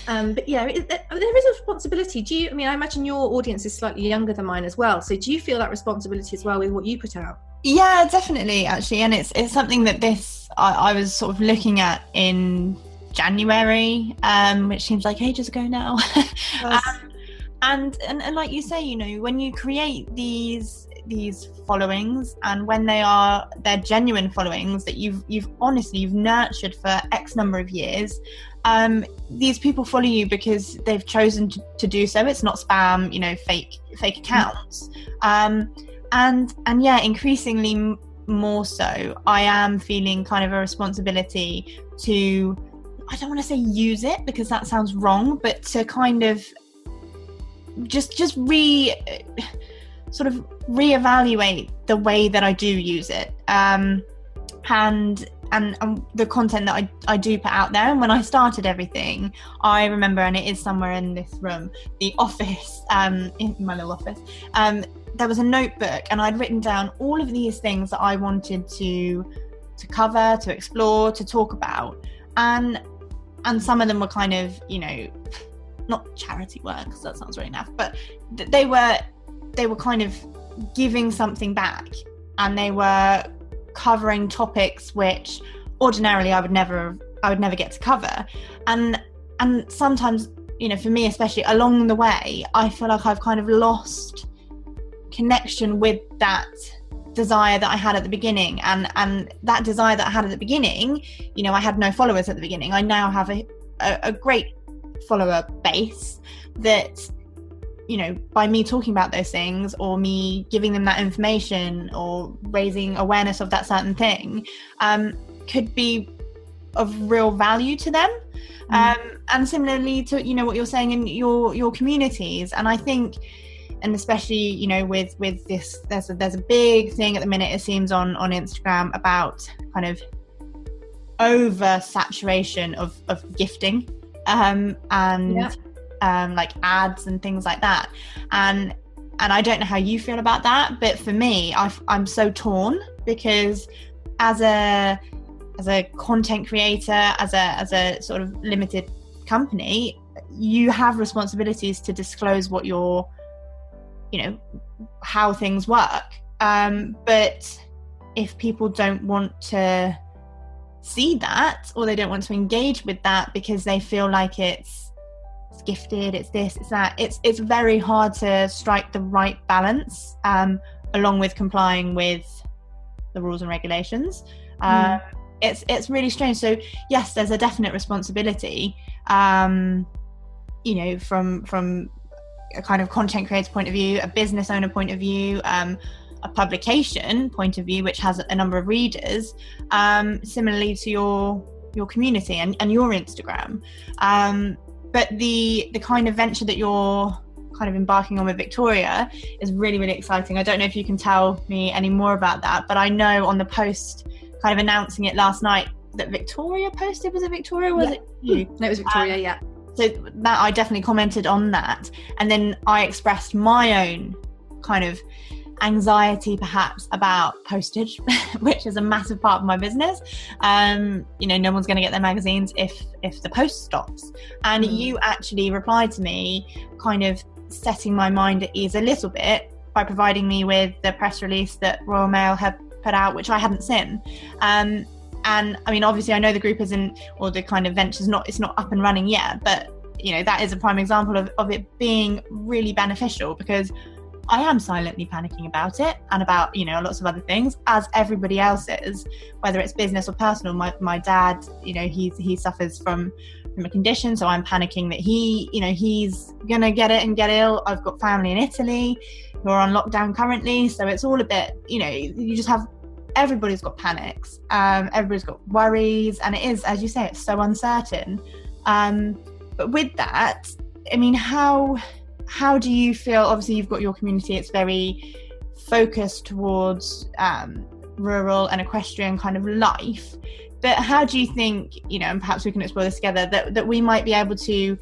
Speaker 2: Um, but yeah, it, it, there is a responsibility. Do you? I mean, I imagine your audience is slightly younger than mine as well. So do you feel that responsibility as well with what you put out?
Speaker 1: Yeah, definitely, actually, and it's it's something that this I, I was sort of looking at in January, um, which seems like ages ago now. um, and, and and like you say, you know, when you create these these followings and when they are they're genuine followings that you've you've honestly you've nurtured for x number of years um, these people follow you because they've chosen to, to, do so. It's not spam you know fake fake accounts. Um, and and yeah increasingly m- more so i am feeling kind of a responsibility to i don't want to say use it because that sounds wrong but to kind of just just re sort of reevaluate the way that I do use it. Um, and and, and the content that I, I do put out there. And when I started everything, I remember, and it is somewhere in this room, the office, um, in my little office, um, there was a notebook, and I'd written down all of these things that I wanted to to cover, to explore, to talk about, and and some of them were kind of, you know, not charity work because that sounds really naff, but they were they were kind of giving something back. And they were covering topics which ordinarily I would never I would never get to cover. And and sometimes you know for me especially along the way I feel like I've kind of lost connection with that desire that I had at the beginning and and that desire that I had at the beginning you know I had no followers at the beginning I now have a a, a great follower base that you know, by me talking about those things or me giving them that information or raising awareness of that certain thing um, could be of real value to them. Mm. Um, and similarly to you know what you're saying in your your communities, and I think, and especially you know with with this, there's a, there's a big thing at the minute. It seems on on Instagram about kind of over saturation of of gifting um, and yeah um, like ads and things like that. And and I don't know how you feel about that, but for me, i am so torn because as a as a content creator, as a as a sort of limited company, you have responsibilities to disclose what your you know how things work. Um, but if people don't want to see that or they don't want to engage with that because they feel like it's it's gifted it's this it's that it's it's very hard to strike the right balance um, along with complying with the rules and regulations mm. it's it's really strange so yes there's a definite responsibility um, you know from from a kind of content creator point of view a business owner point of view um, a publication point of view which has a number of readers um, similarly to your your community and, and your instagram um, but the the kind of venture that you're kind of embarking on with Victoria is really really exciting. I don't know if you can tell me any more about that, but I know on the post kind of announcing it last night that Victoria posted was it Victoria was
Speaker 2: yeah.
Speaker 1: it you?
Speaker 2: No, it was Victoria, yeah.
Speaker 1: So that I definitely commented on that. And then I expressed my own kind of anxiety perhaps about postage which is a massive part of my business. Um you know no one's going to get their magazines if if the post stops. And mm. you actually replied to me kind of setting my mind at ease a little bit by providing me with the press release that royal mail had put out which i hadn't seen. Um and i mean obviously i know the group isn't or the kind of venture's not it's not up and running yet but you know that is a prime example of, of it being really beneficial because I am silently panicking about it and about, you know, lots of other things, as everybody else is, whether it's business or personal. My, my dad, you know, he's, he suffers from, from a condition, so I'm panicking that he, you know, he's gonna get it and get ill. I've got family in Italy who are on lockdown currently, so it's all a bit, you know, you just have everybody's got panics, um, everybody's got worries, and it is, as you say, it's so uncertain. Um, but with that, I mean, how how do you feel? Obviously, you've got your community, it's very focused towards um, rural and equestrian kind of life. But how do you think, you know, and perhaps we can explore this together, that, that we might be able to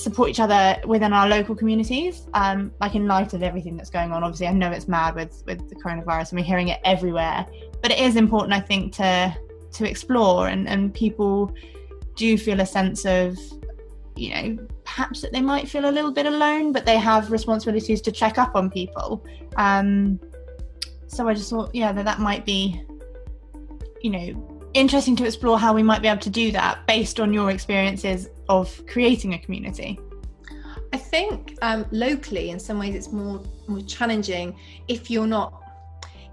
Speaker 1: support each other within our local communities, um, like in light of everything that's going on? Obviously, I know it's mad with, with the coronavirus and we're hearing it everywhere, but it is important, I think, to to explore and, and people do feel a sense of you know perhaps that they might feel a little bit alone but they have responsibilities to check up on people um, so i just thought yeah that that might be you know interesting to explore how we might be able to do that based on your experiences of creating a community
Speaker 2: I think um, locally, in some ways, it's more more challenging if you're not.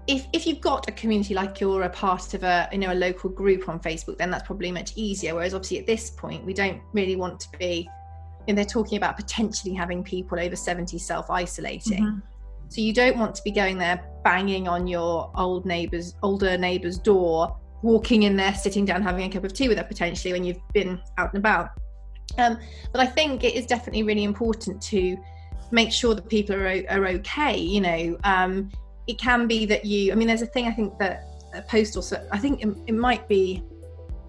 Speaker 2: If, if you've got a community like you're a part of a you know a local group on Facebook, then that's probably much easier. Whereas obviously at this point, we don't really want to be. And they're talking about potentially having people over 70 self isolating. Mm-hmm. So you don't want to be going there banging on your old neighbour's older neighbour's door, walking in there, sitting down, having a cup of tea with her potentially when you've been out and about. Um, but I think it is definitely really important to make sure that people are, are okay. You know, um, it can be that you, I mean, there's a thing I think that a postal, I think it, it might be,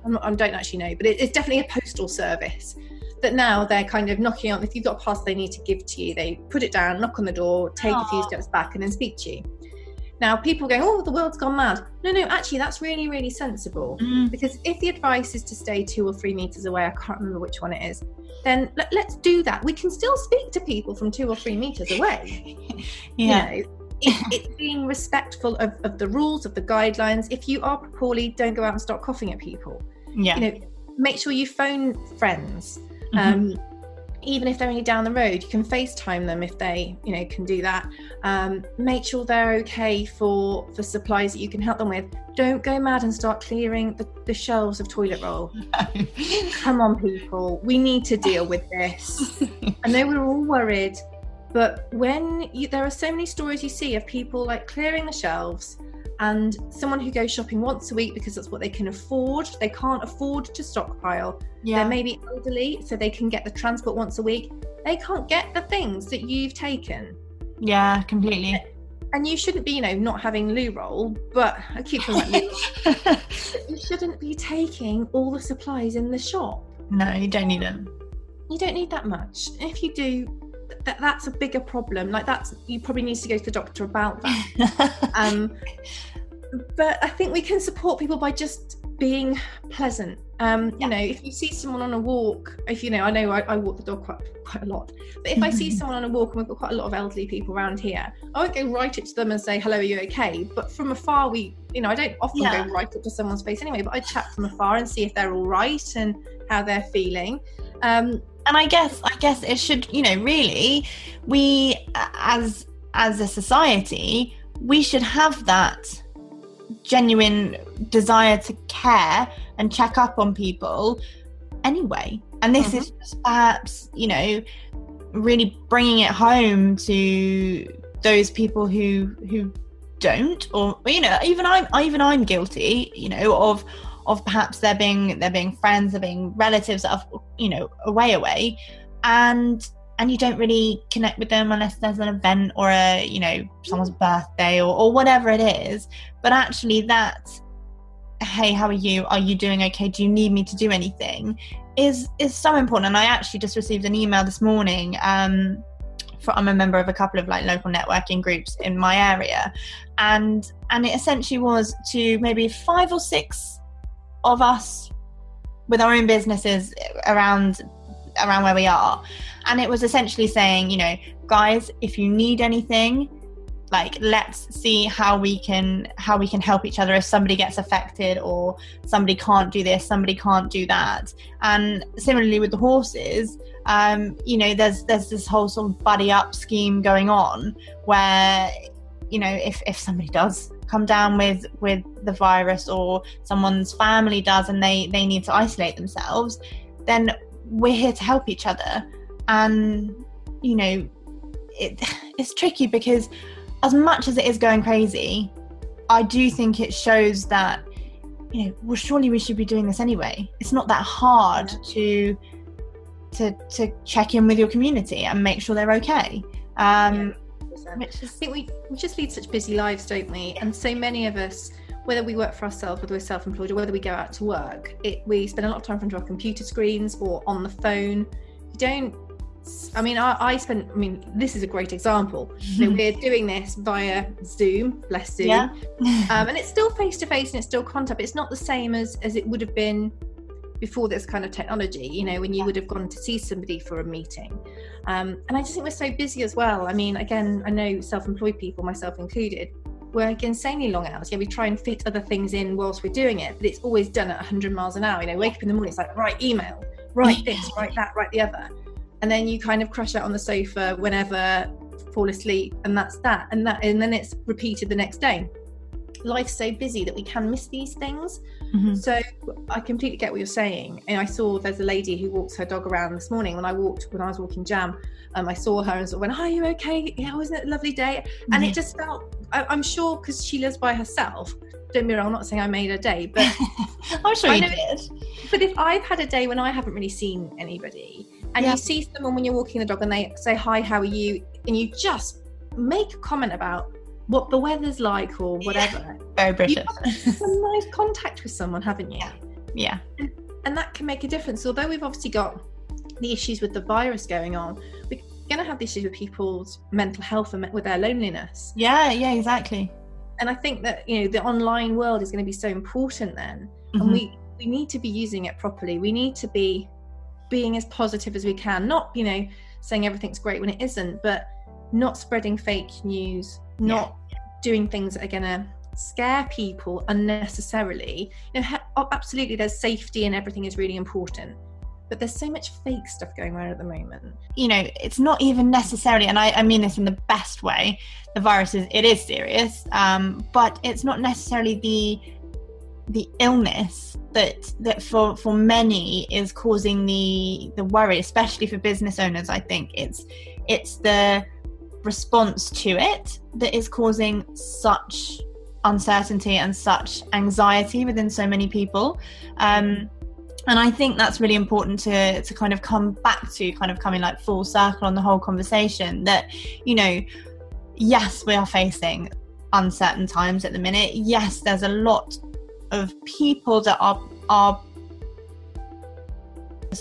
Speaker 2: not, I don't actually know, but it, it's definitely a postal service that now they're kind of knocking on, if you've got a parcel they need to give to you, they put it down, knock on the door, take Aww. a few steps back, and then speak to you. Now, people going, oh, the world's gone mad. No, no, actually, that's really, really sensible. Mm. Because if the advice is to stay two or three meters away, I can't remember which one it is, then let, us do that. We can still speak to people from two or three meters away.
Speaker 1: yeah. You know,
Speaker 2: it, it's being respectful of, of the rules, of the guidelines. If you are poorly, don't go out and start coughing at people.
Speaker 1: Yeah.
Speaker 2: You know, make sure you phone friends. Mm-hmm. Um, even if they're only down the road, you can FaceTime them if they, you know, can do that. Um, make sure they're okay for for supplies that you can help them with. Don't go mad and start clearing the, the shelves of toilet roll. Come on, people, we need to deal with this. I know we're all worried, but when you, there are so many stories you see of people like clearing the shelves and someone who goes shopping once a week because that's what they can afford they can't afford to stockpile. Yeah. they're maybe elderly so they can get the transport once a week. They can't get the things that you've taken.
Speaker 1: Yeah completely.
Speaker 2: And you shouldn't be you know not having loo roll but i keep talking about you shouldn't be taking all the supplies in the shop.
Speaker 1: No you don't need them
Speaker 2: you don't need that much. If you do that that's a bigger problem like that's you probably need to go to the doctor about that um but i think we can support people by just being pleasant um yeah. you know if you see someone on a walk if you know i know i, I walk the dog quite quite a lot but if i see someone on a walk and we've got quite a lot of elderly people around here i won't go right up to them and say hello are you okay but from afar we you know i don't often yeah. go right up to someone's face anyway but i chat from afar and see if they're all right and how they're feeling um
Speaker 1: and I guess I guess it should you know really we as as a society we should have that genuine desire to care and check up on people anyway and this mm-hmm. is just perhaps you know really bringing it home to those people who who don't or you know even i'm even i'm guilty you know of of perhaps there being there being friends, there being relatives that are you know away away, and and you don't really connect with them unless there's an event or a you know someone's birthday or, or whatever it is. But actually, that hey, how are you? Are you doing okay? Do you need me to do anything? Is is so important. And I actually just received an email this morning. Um, I'm a member of a couple of like local networking groups in my area, and and it essentially was to maybe five or six of us with our own businesses around around where we are. And it was essentially saying you know guys if you need anything like let's see how we can how we can help each other. If somebody gets affected or somebody can't do this somebody can't do that. And similarly with the horses um you know there's there's this whole sort of buddy up scheme going on where you know if if somebody does come down with with the virus or someone's family does and they they need to isolate themselves then we're here to help each other. And you know it, it's tricky because as much as it is going crazy i do think it shows that you know well surely we should be doing this anyway. It's not that hard to to to check in with your community and make sure they're okay. Um,
Speaker 2: which is, I think we, we just lead such busy lives, don't we? And so many of us, whether we work for ourselves, whether we're self-employed, or whether we go out to work, it, we spend a lot of time in front of our computer screens or on the phone. We don't I mean, I, I spent. I mean, this is a great example. So we're doing this via Zoom, bless Zoom,
Speaker 1: Yeah.
Speaker 2: um, and it's still face to face and it's still contact. But it's not the same as as it would have been before this kind of technology. You know, when you would have gone to see somebody for a meeting. Um, and I just think we're so busy as well. I mean, again, I know self-employed people, myself included, work insanely long hours. Yeah, we try and fit other things in whilst we're doing it, but it's always done at 100 miles an hour. You know, wake up in the morning, it's like write email, write this, write that, write the other, and then you kind of crash out on the sofa whenever, fall asleep, and that's that, and that, and then it's repeated the next day. Life's so busy that we can miss these things.
Speaker 1: Mhm.
Speaker 2: So I completely get what you're saying. And I saw there's a lady who walks her dog around this morning. When I walked, when I was walking Jam, um, I saw her and sort of went, "Are you okay? Yeah, wasn't it a lovely day?" And
Speaker 1: Yeah.
Speaker 2: it just felt. I, I'm sure because she lives by herself. Don't be wrong. I'm not saying I made her day, but
Speaker 1: I'm sure
Speaker 2: I
Speaker 1: you
Speaker 2: know-
Speaker 1: did.
Speaker 2: but if I've had a day when I haven't really seen anybody, and
Speaker 1: Yeah.
Speaker 2: you see someone when you're walking the dog and they say, Hi, how are you? And you just make a comment about what the weather's like or whatever.
Speaker 1: Very British.
Speaker 2: Some nice contact with someone, haven't you?
Speaker 1: yeah.
Speaker 2: And that can make a difference. Although we've obviously got the issues with the virus going on, we're going to have the issues with people's mental health and with their loneliness.
Speaker 1: Yeah, yeah, exactly.
Speaker 2: And I think that, you know, the online world is going to be so important then.
Speaker 1: Mhm.
Speaker 2: and we we need to be using it properly we need to be being as positive as we can not you know saying everything's great when it isn't but not spreading fake news not doing things that are going to scare people unnecessarily you know absolutely there's safety and everything is really important but there's so much fake stuff going around at the moment
Speaker 1: you know, it's not even necessarily, and I, I mean this in the best way. The virus is it is serious, um, but it's not necessarily the the illness that that for for many is causing the the worry, especially for business owners. I think it's it's the response to it that is causing such uncertainty and such anxiety within so many people. Um, and I think that's really important to to kind of come back to, kind of coming like full circle on the whole conversation. That you know, yes, we are facing uncertain times at the minute. Yes, there's a lot of people that are are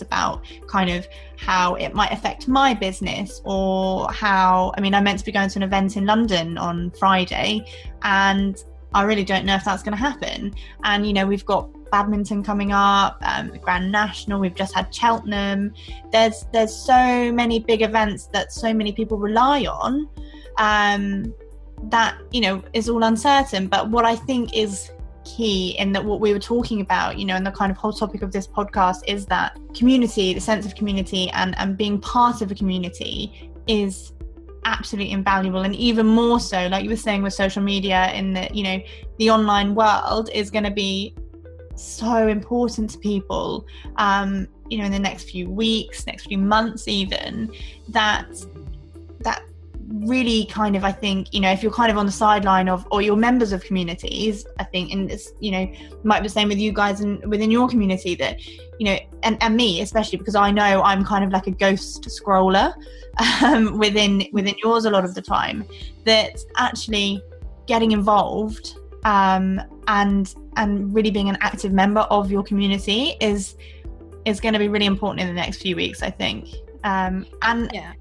Speaker 1: about kind of how it might affect my business or how I mean I'm meant to be going to an event in London on Friday and I really don't know if that's going to happen. And you know we've got badminton coming up um, Grand National we've just had Cheltenham. There's there's so many big events that so many people rely on um, that you know is all uncertain. But what I think is key in that what we were talking about you know and the kind of whole topic of this podcast is that community the sense of community and and being part of a community is absolutely invaluable. And even more so like you were saying with social media in the you know the online world is going to be so important to people um you know in the next few weeks next few months even that that really kind of i think you know if you're kind of on the sideline of or you're members of communities i think and it's you know might be the same with you guys and within your community that you know and, and me especially because i know i'm kind of like a ghost scroller um, within within yours a lot of the time that actually getting involved um, and and really being an active member of your community is is going to be really important in the next few weeks i think. Um, and
Speaker 2: yeah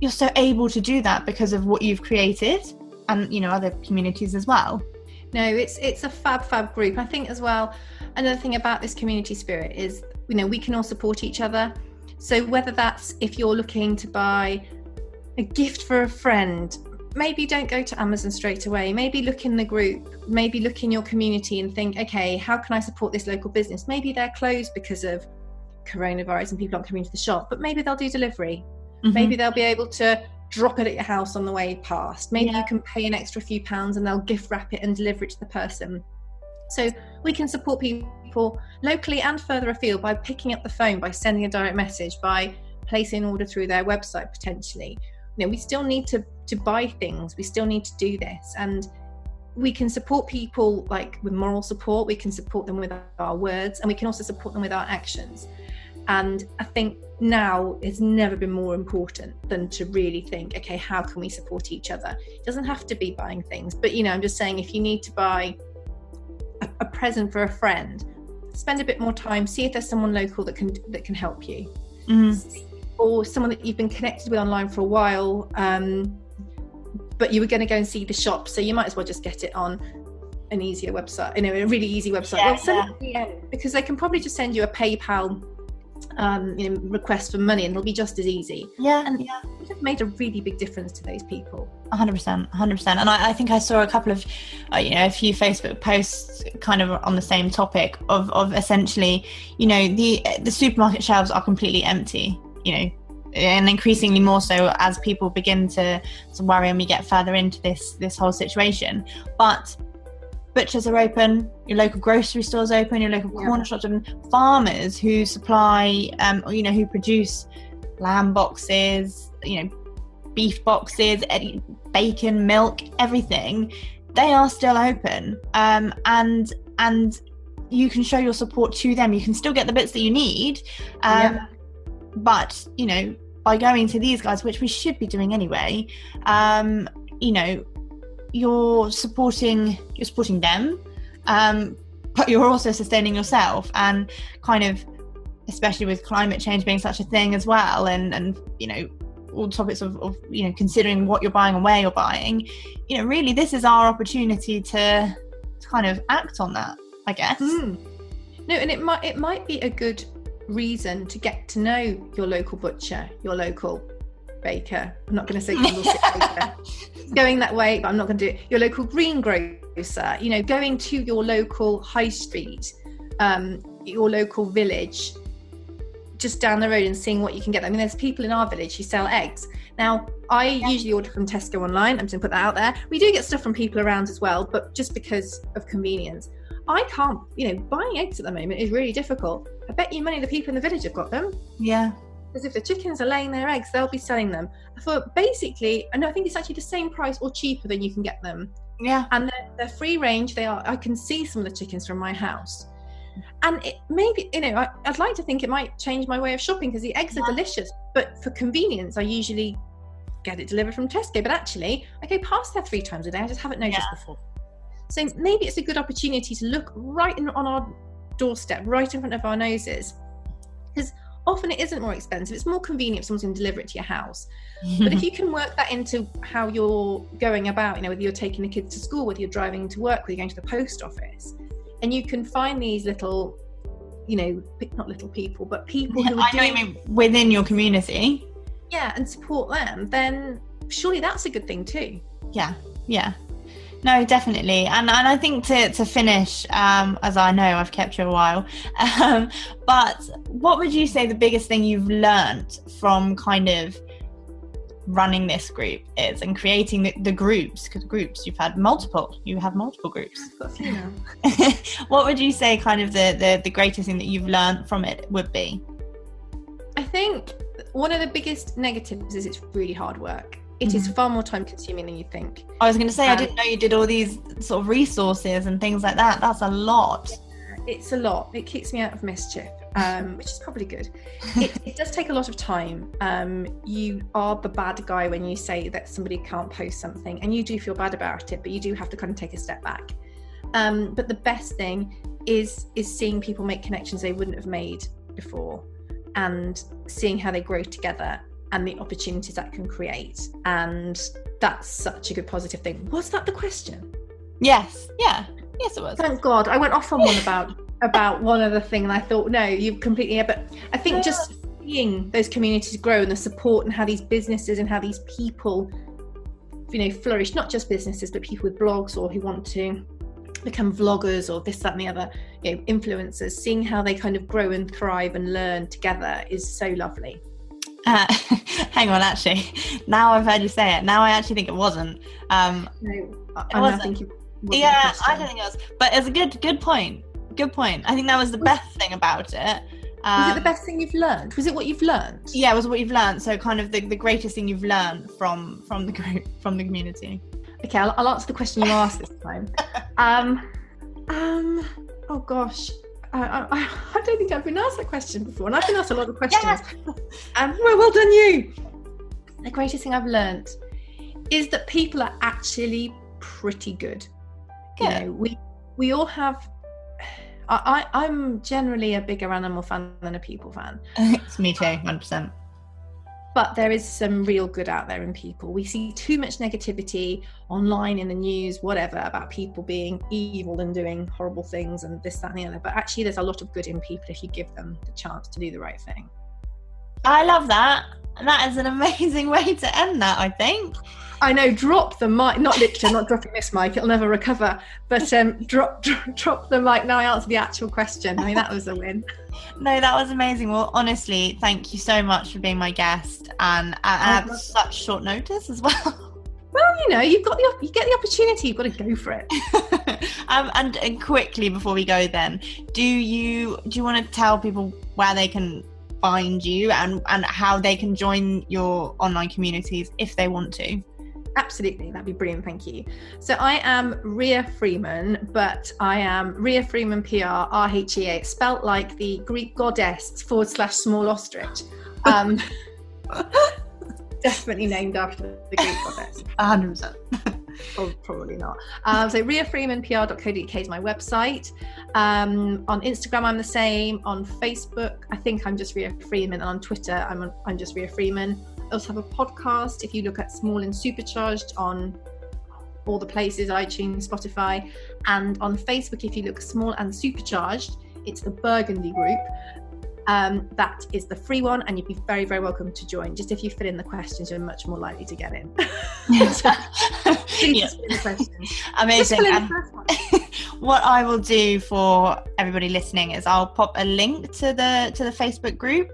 Speaker 1: you're so able to do that because of what you've created and you know other communities as well
Speaker 2: No, it's it's a fab fab group. I think as well. Another thing about this community spirit is you know we can all support each other. So whether that's if you're looking to buy a gift for a friend, maybe don't go to Amazon straight away. Maybe look in the group. Maybe look in your community and think, okay, how can I support this local business? Maybe they're closed because of coronavirus and people aren't coming to the shop, but maybe they'll do delivery.
Speaker 1: Mm-hmm.
Speaker 2: Maybe they'll be able to drop it at your house on the way past. Maybe
Speaker 1: Yeah.
Speaker 2: you can pay an extra few pounds and they'll gift wrap it and deliver it to the person. So we can support people locally and further afield by picking up the phone, by sending a direct message, by placing an order through their website potentially. You know, we still need to to buy things. We still need to do this and we can support people like with moral support, we can support them with our words, and we can also support them with our actions. And I think now it's never been more important than to really think, okay, how can we support each other? It doesn't have to be buying things, but you know, I'm just saying if you need to buy a, a present for a friend, spend a bit more time, see if there's someone local that can that can help you.
Speaker 1: Mhm.
Speaker 2: or someone that you've been connected with online for a while, um, but you were going to go and see the shop, so you might as well just get it on an easier website, you know, a really easy website.
Speaker 1: Yeah,
Speaker 2: well, yeah. because they can probably just send you a PayPal um, you know, request for money, and it'll be just as easy.
Speaker 1: Yeah,
Speaker 2: and
Speaker 1: yeah,
Speaker 2: it have made a really big difference to those people.
Speaker 1: 100%, 100%. And I, I think I saw a couple of, uh, you know, a few Facebook posts kind of on the same topic of of essentially, you know, the the supermarket shelves are completely empty. You know, and increasingly more so as people begin to, to worry and we get further into this this whole situation but butchers are open your local grocery stores open your local yeah. corner shops open. Farmers who supply um or, you know who produce lamb boxes you know beef boxes bacon milk everything they are still open. Um and and you can show your support to them. You can still get the bits that you need um, yeah. but you know by going to these guys which we should be doing anyway um you know you're supporting you're supporting them um but you're also sustaining yourself and kind of especially with climate change being such a thing as well and and you know all topics of, of you know considering what you're buying and where you're buying you know really this is our opportunity to, to kind of act on that i guess mm.
Speaker 2: no and it might it might be a good reason to get to know your local butcher, your local baker. I'm not going to say baker. going that way, but I'm not going to do it. Your local greengrocer, you know, going to your local high street, um, your local village, just down the road and seeing what you can get. I mean, there's people in our village who sell eggs. Now, I usually order from Tesco online. I'm just going to put that out there. We do get stuff from people around as well, but just because of convenience. I can't, you know, buying eggs at the moment is really difficult. I bet you money the people in the village have got them.
Speaker 1: Yeah.
Speaker 2: Because if the chickens are laying their eggs, they'll be selling them. I thought basically, and I think it's actually the same price or cheaper than you can get them.
Speaker 1: Yeah.
Speaker 2: And they're, they're free range. They are. I can see some of the chickens from my house. And it maybe, you know, I, would like to think it might change my way of shopping because the eggs are delicious. But for convenience, I usually get it delivered from Tesco. But actually, I go past there three times a day. I just haven't noticed yeah. before. So maybe it's a good opportunity to look right in, on our doorstep, right in front of our noses. Because often it isn't more expensive, it's more convenient if someone's going to deliver it to your house. but if you can work that into how you're going about, you know, whether you're taking the kids to school, whether you're driving to work, whether you're going to the post office, and you can find these little, you know, not little people, but people who are
Speaker 1: I know you mean within your community.
Speaker 2: Yeah, and support them, then surely that's a good thing too.
Speaker 1: Yeah, yeah. No, definitely, and and I think to to finish, um, as I know I've kept you a while, um, but what would you say the biggest thing you've learned from kind of running this group is and creating the, the groups? Because groups you've had multiple. You have multiple groups. What would you say kind of the, the the greatest thing that you've learned from it would be?
Speaker 2: I think one of the biggest negatives is it's really hard work it is mm-hmm. far more time consuming than you think.
Speaker 1: I was going to say, um, I didn't know you did all these sort of resources and things like that. That's a lot.
Speaker 2: It's a lot. It keeps me out of mischief, um, which is probably good. It, it, does take a lot of time. Um, you are the bad guy when you say that somebody can't post something, and you do feel bad about it, but you do have to kind of take a step back. Um, but the best thing is is seeing people make connections they wouldn't have made before, and seeing how they grow together and the opportunities that can create. And that's such a good positive thing. Was that the question?
Speaker 1: Yes. Yeah. Yes, it was.
Speaker 2: Thank God. I went off on one about about one other thing, and I thought, no, you've completely. Yeah, but I think just seeing those communities grow and the support and how these businesses and how these people, you know, flourish. Not just businesses, but people with blogs or who want to become vloggers or this, that, and the other, you know, influencers. Seeing how they kind of grow and thrive and learn together is so lovely.
Speaker 1: Uh, hang on, actually, now I've heard you say it. Now I actually think it wasn't. Um,
Speaker 2: no, I, wasn't. think it
Speaker 1: yeah, I don't think it was. But it's a good, good point. Good point. I think that was the best thing about it.
Speaker 2: Um, was it the um, best thing you've learned? Was it what you've learned?
Speaker 1: Yeah, it was what you've learned. So, kind of the, the greatest thing you've learned from from the group, from the community.
Speaker 2: Okay, I'll, I'll answer the question you asked this time. um, um, oh gosh, I, I, I, don't think I've been asked that question before, and I've been asked a lot of questions. Yes. Um, well, well done you. The greatest thing I've learned is that people are actually pretty good. good. You know, we we all have. I, I am generally a bigger animal fan than a people fan.
Speaker 1: it's me too, hundred percent.
Speaker 2: But there is some real good out there in people. We see too much negativity online, in the news, whatever, about people being evil and doing horrible things and this, that, and the other. But actually, there's a lot of good in people if you give them the chance to do the right thing.
Speaker 1: I love that. That is an amazing way to end that, I think.
Speaker 2: I know, drop the mic, not literally, not dropping this mic, it'll never recover, but um, drop, drop, drop the mic now I answer the actual question. I mean, that was a win.
Speaker 1: no, that was amazing. Well, honestly, thank you so much for being my guest and at, at such short notice as well.
Speaker 2: Well, you know, you've got the you get the opportunity. You've got to go for it.
Speaker 1: um, and, and quickly before we go, then, do you do you want to tell people where they can find you and and how they can join your online communities if they want to?
Speaker 2: Absolutely, that'd be brilliant. Thank you. So I am Rhea Freeman, but I am Rhea Freeman PR R H E A, spelt like the Greek goddess forward slash small ostrich. Um, definitely named after the Greek goddess.
Speaker 1: 100%.
Speaker 2: oh, probably not. Um, so rheafreemanpr.co.uk is my website. Um, on Instagram, I'm the same. On Facebook, I think I'm just Rhea Freeman. And on Twitter, I'm, I'm just Rhea Freeman I also have a podcast. If you look at Small and Supercharged on all the places, iTunes, Spotify, and on Facebook, if you look Small and Supercharged, it's the Burgundy Group. Um, that is the free one, and you'd be very, very welcome to join. Just if you fill in the questions, you're much more likely to get in. so,
Speaker 1: yeah. Amazing. what I will do for everybody listening is I'll pop a link to the to the Facebook group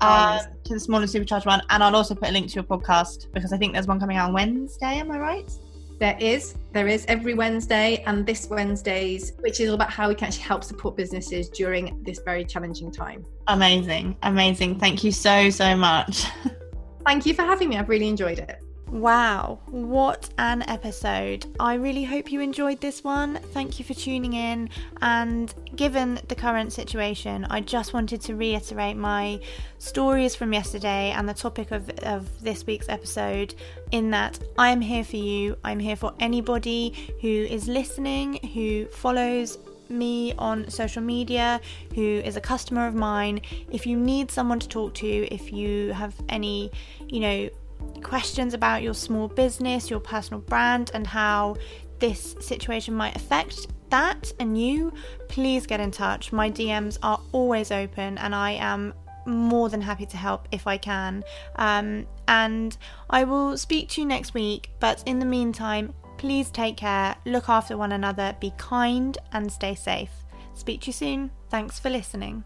Speaker 1: uh, to the Small and Supercharged one, and I'll also put a link to your podcast because I think there's one coming out on Wednesday. Am I right?
Speaker 2: There is, there is every Wednesday, and this Wednesday's, which is all about how we can actually help support businesses during this very challenging time.
Speaker 1: Amazing, amazing. Thank you so so much.
Speaker 2: Thank you for having me. I've really enjoyed it.
Speaker 1: Wow, what an episode. I really hope you enjoyed this one. Thank you for tuning in. And given the current situation, I just wanted to reiterate my stories from yesterday and the topic of, of this week's episode in that I am here for you. I'm here for anybody who is listening, who follows me on social media who is a customer of mine if you need someone to talk to if you have any you know questions about your small business, your personal brand, and how this situation might affect that and you, please get in touch. My DMs are always open and I am more than happy to help if I can. Um, and I will speak to you next week, but in the meantime, please take care, look after one another, be kind, and stay safe. Speak to you soon. Thanks for listening.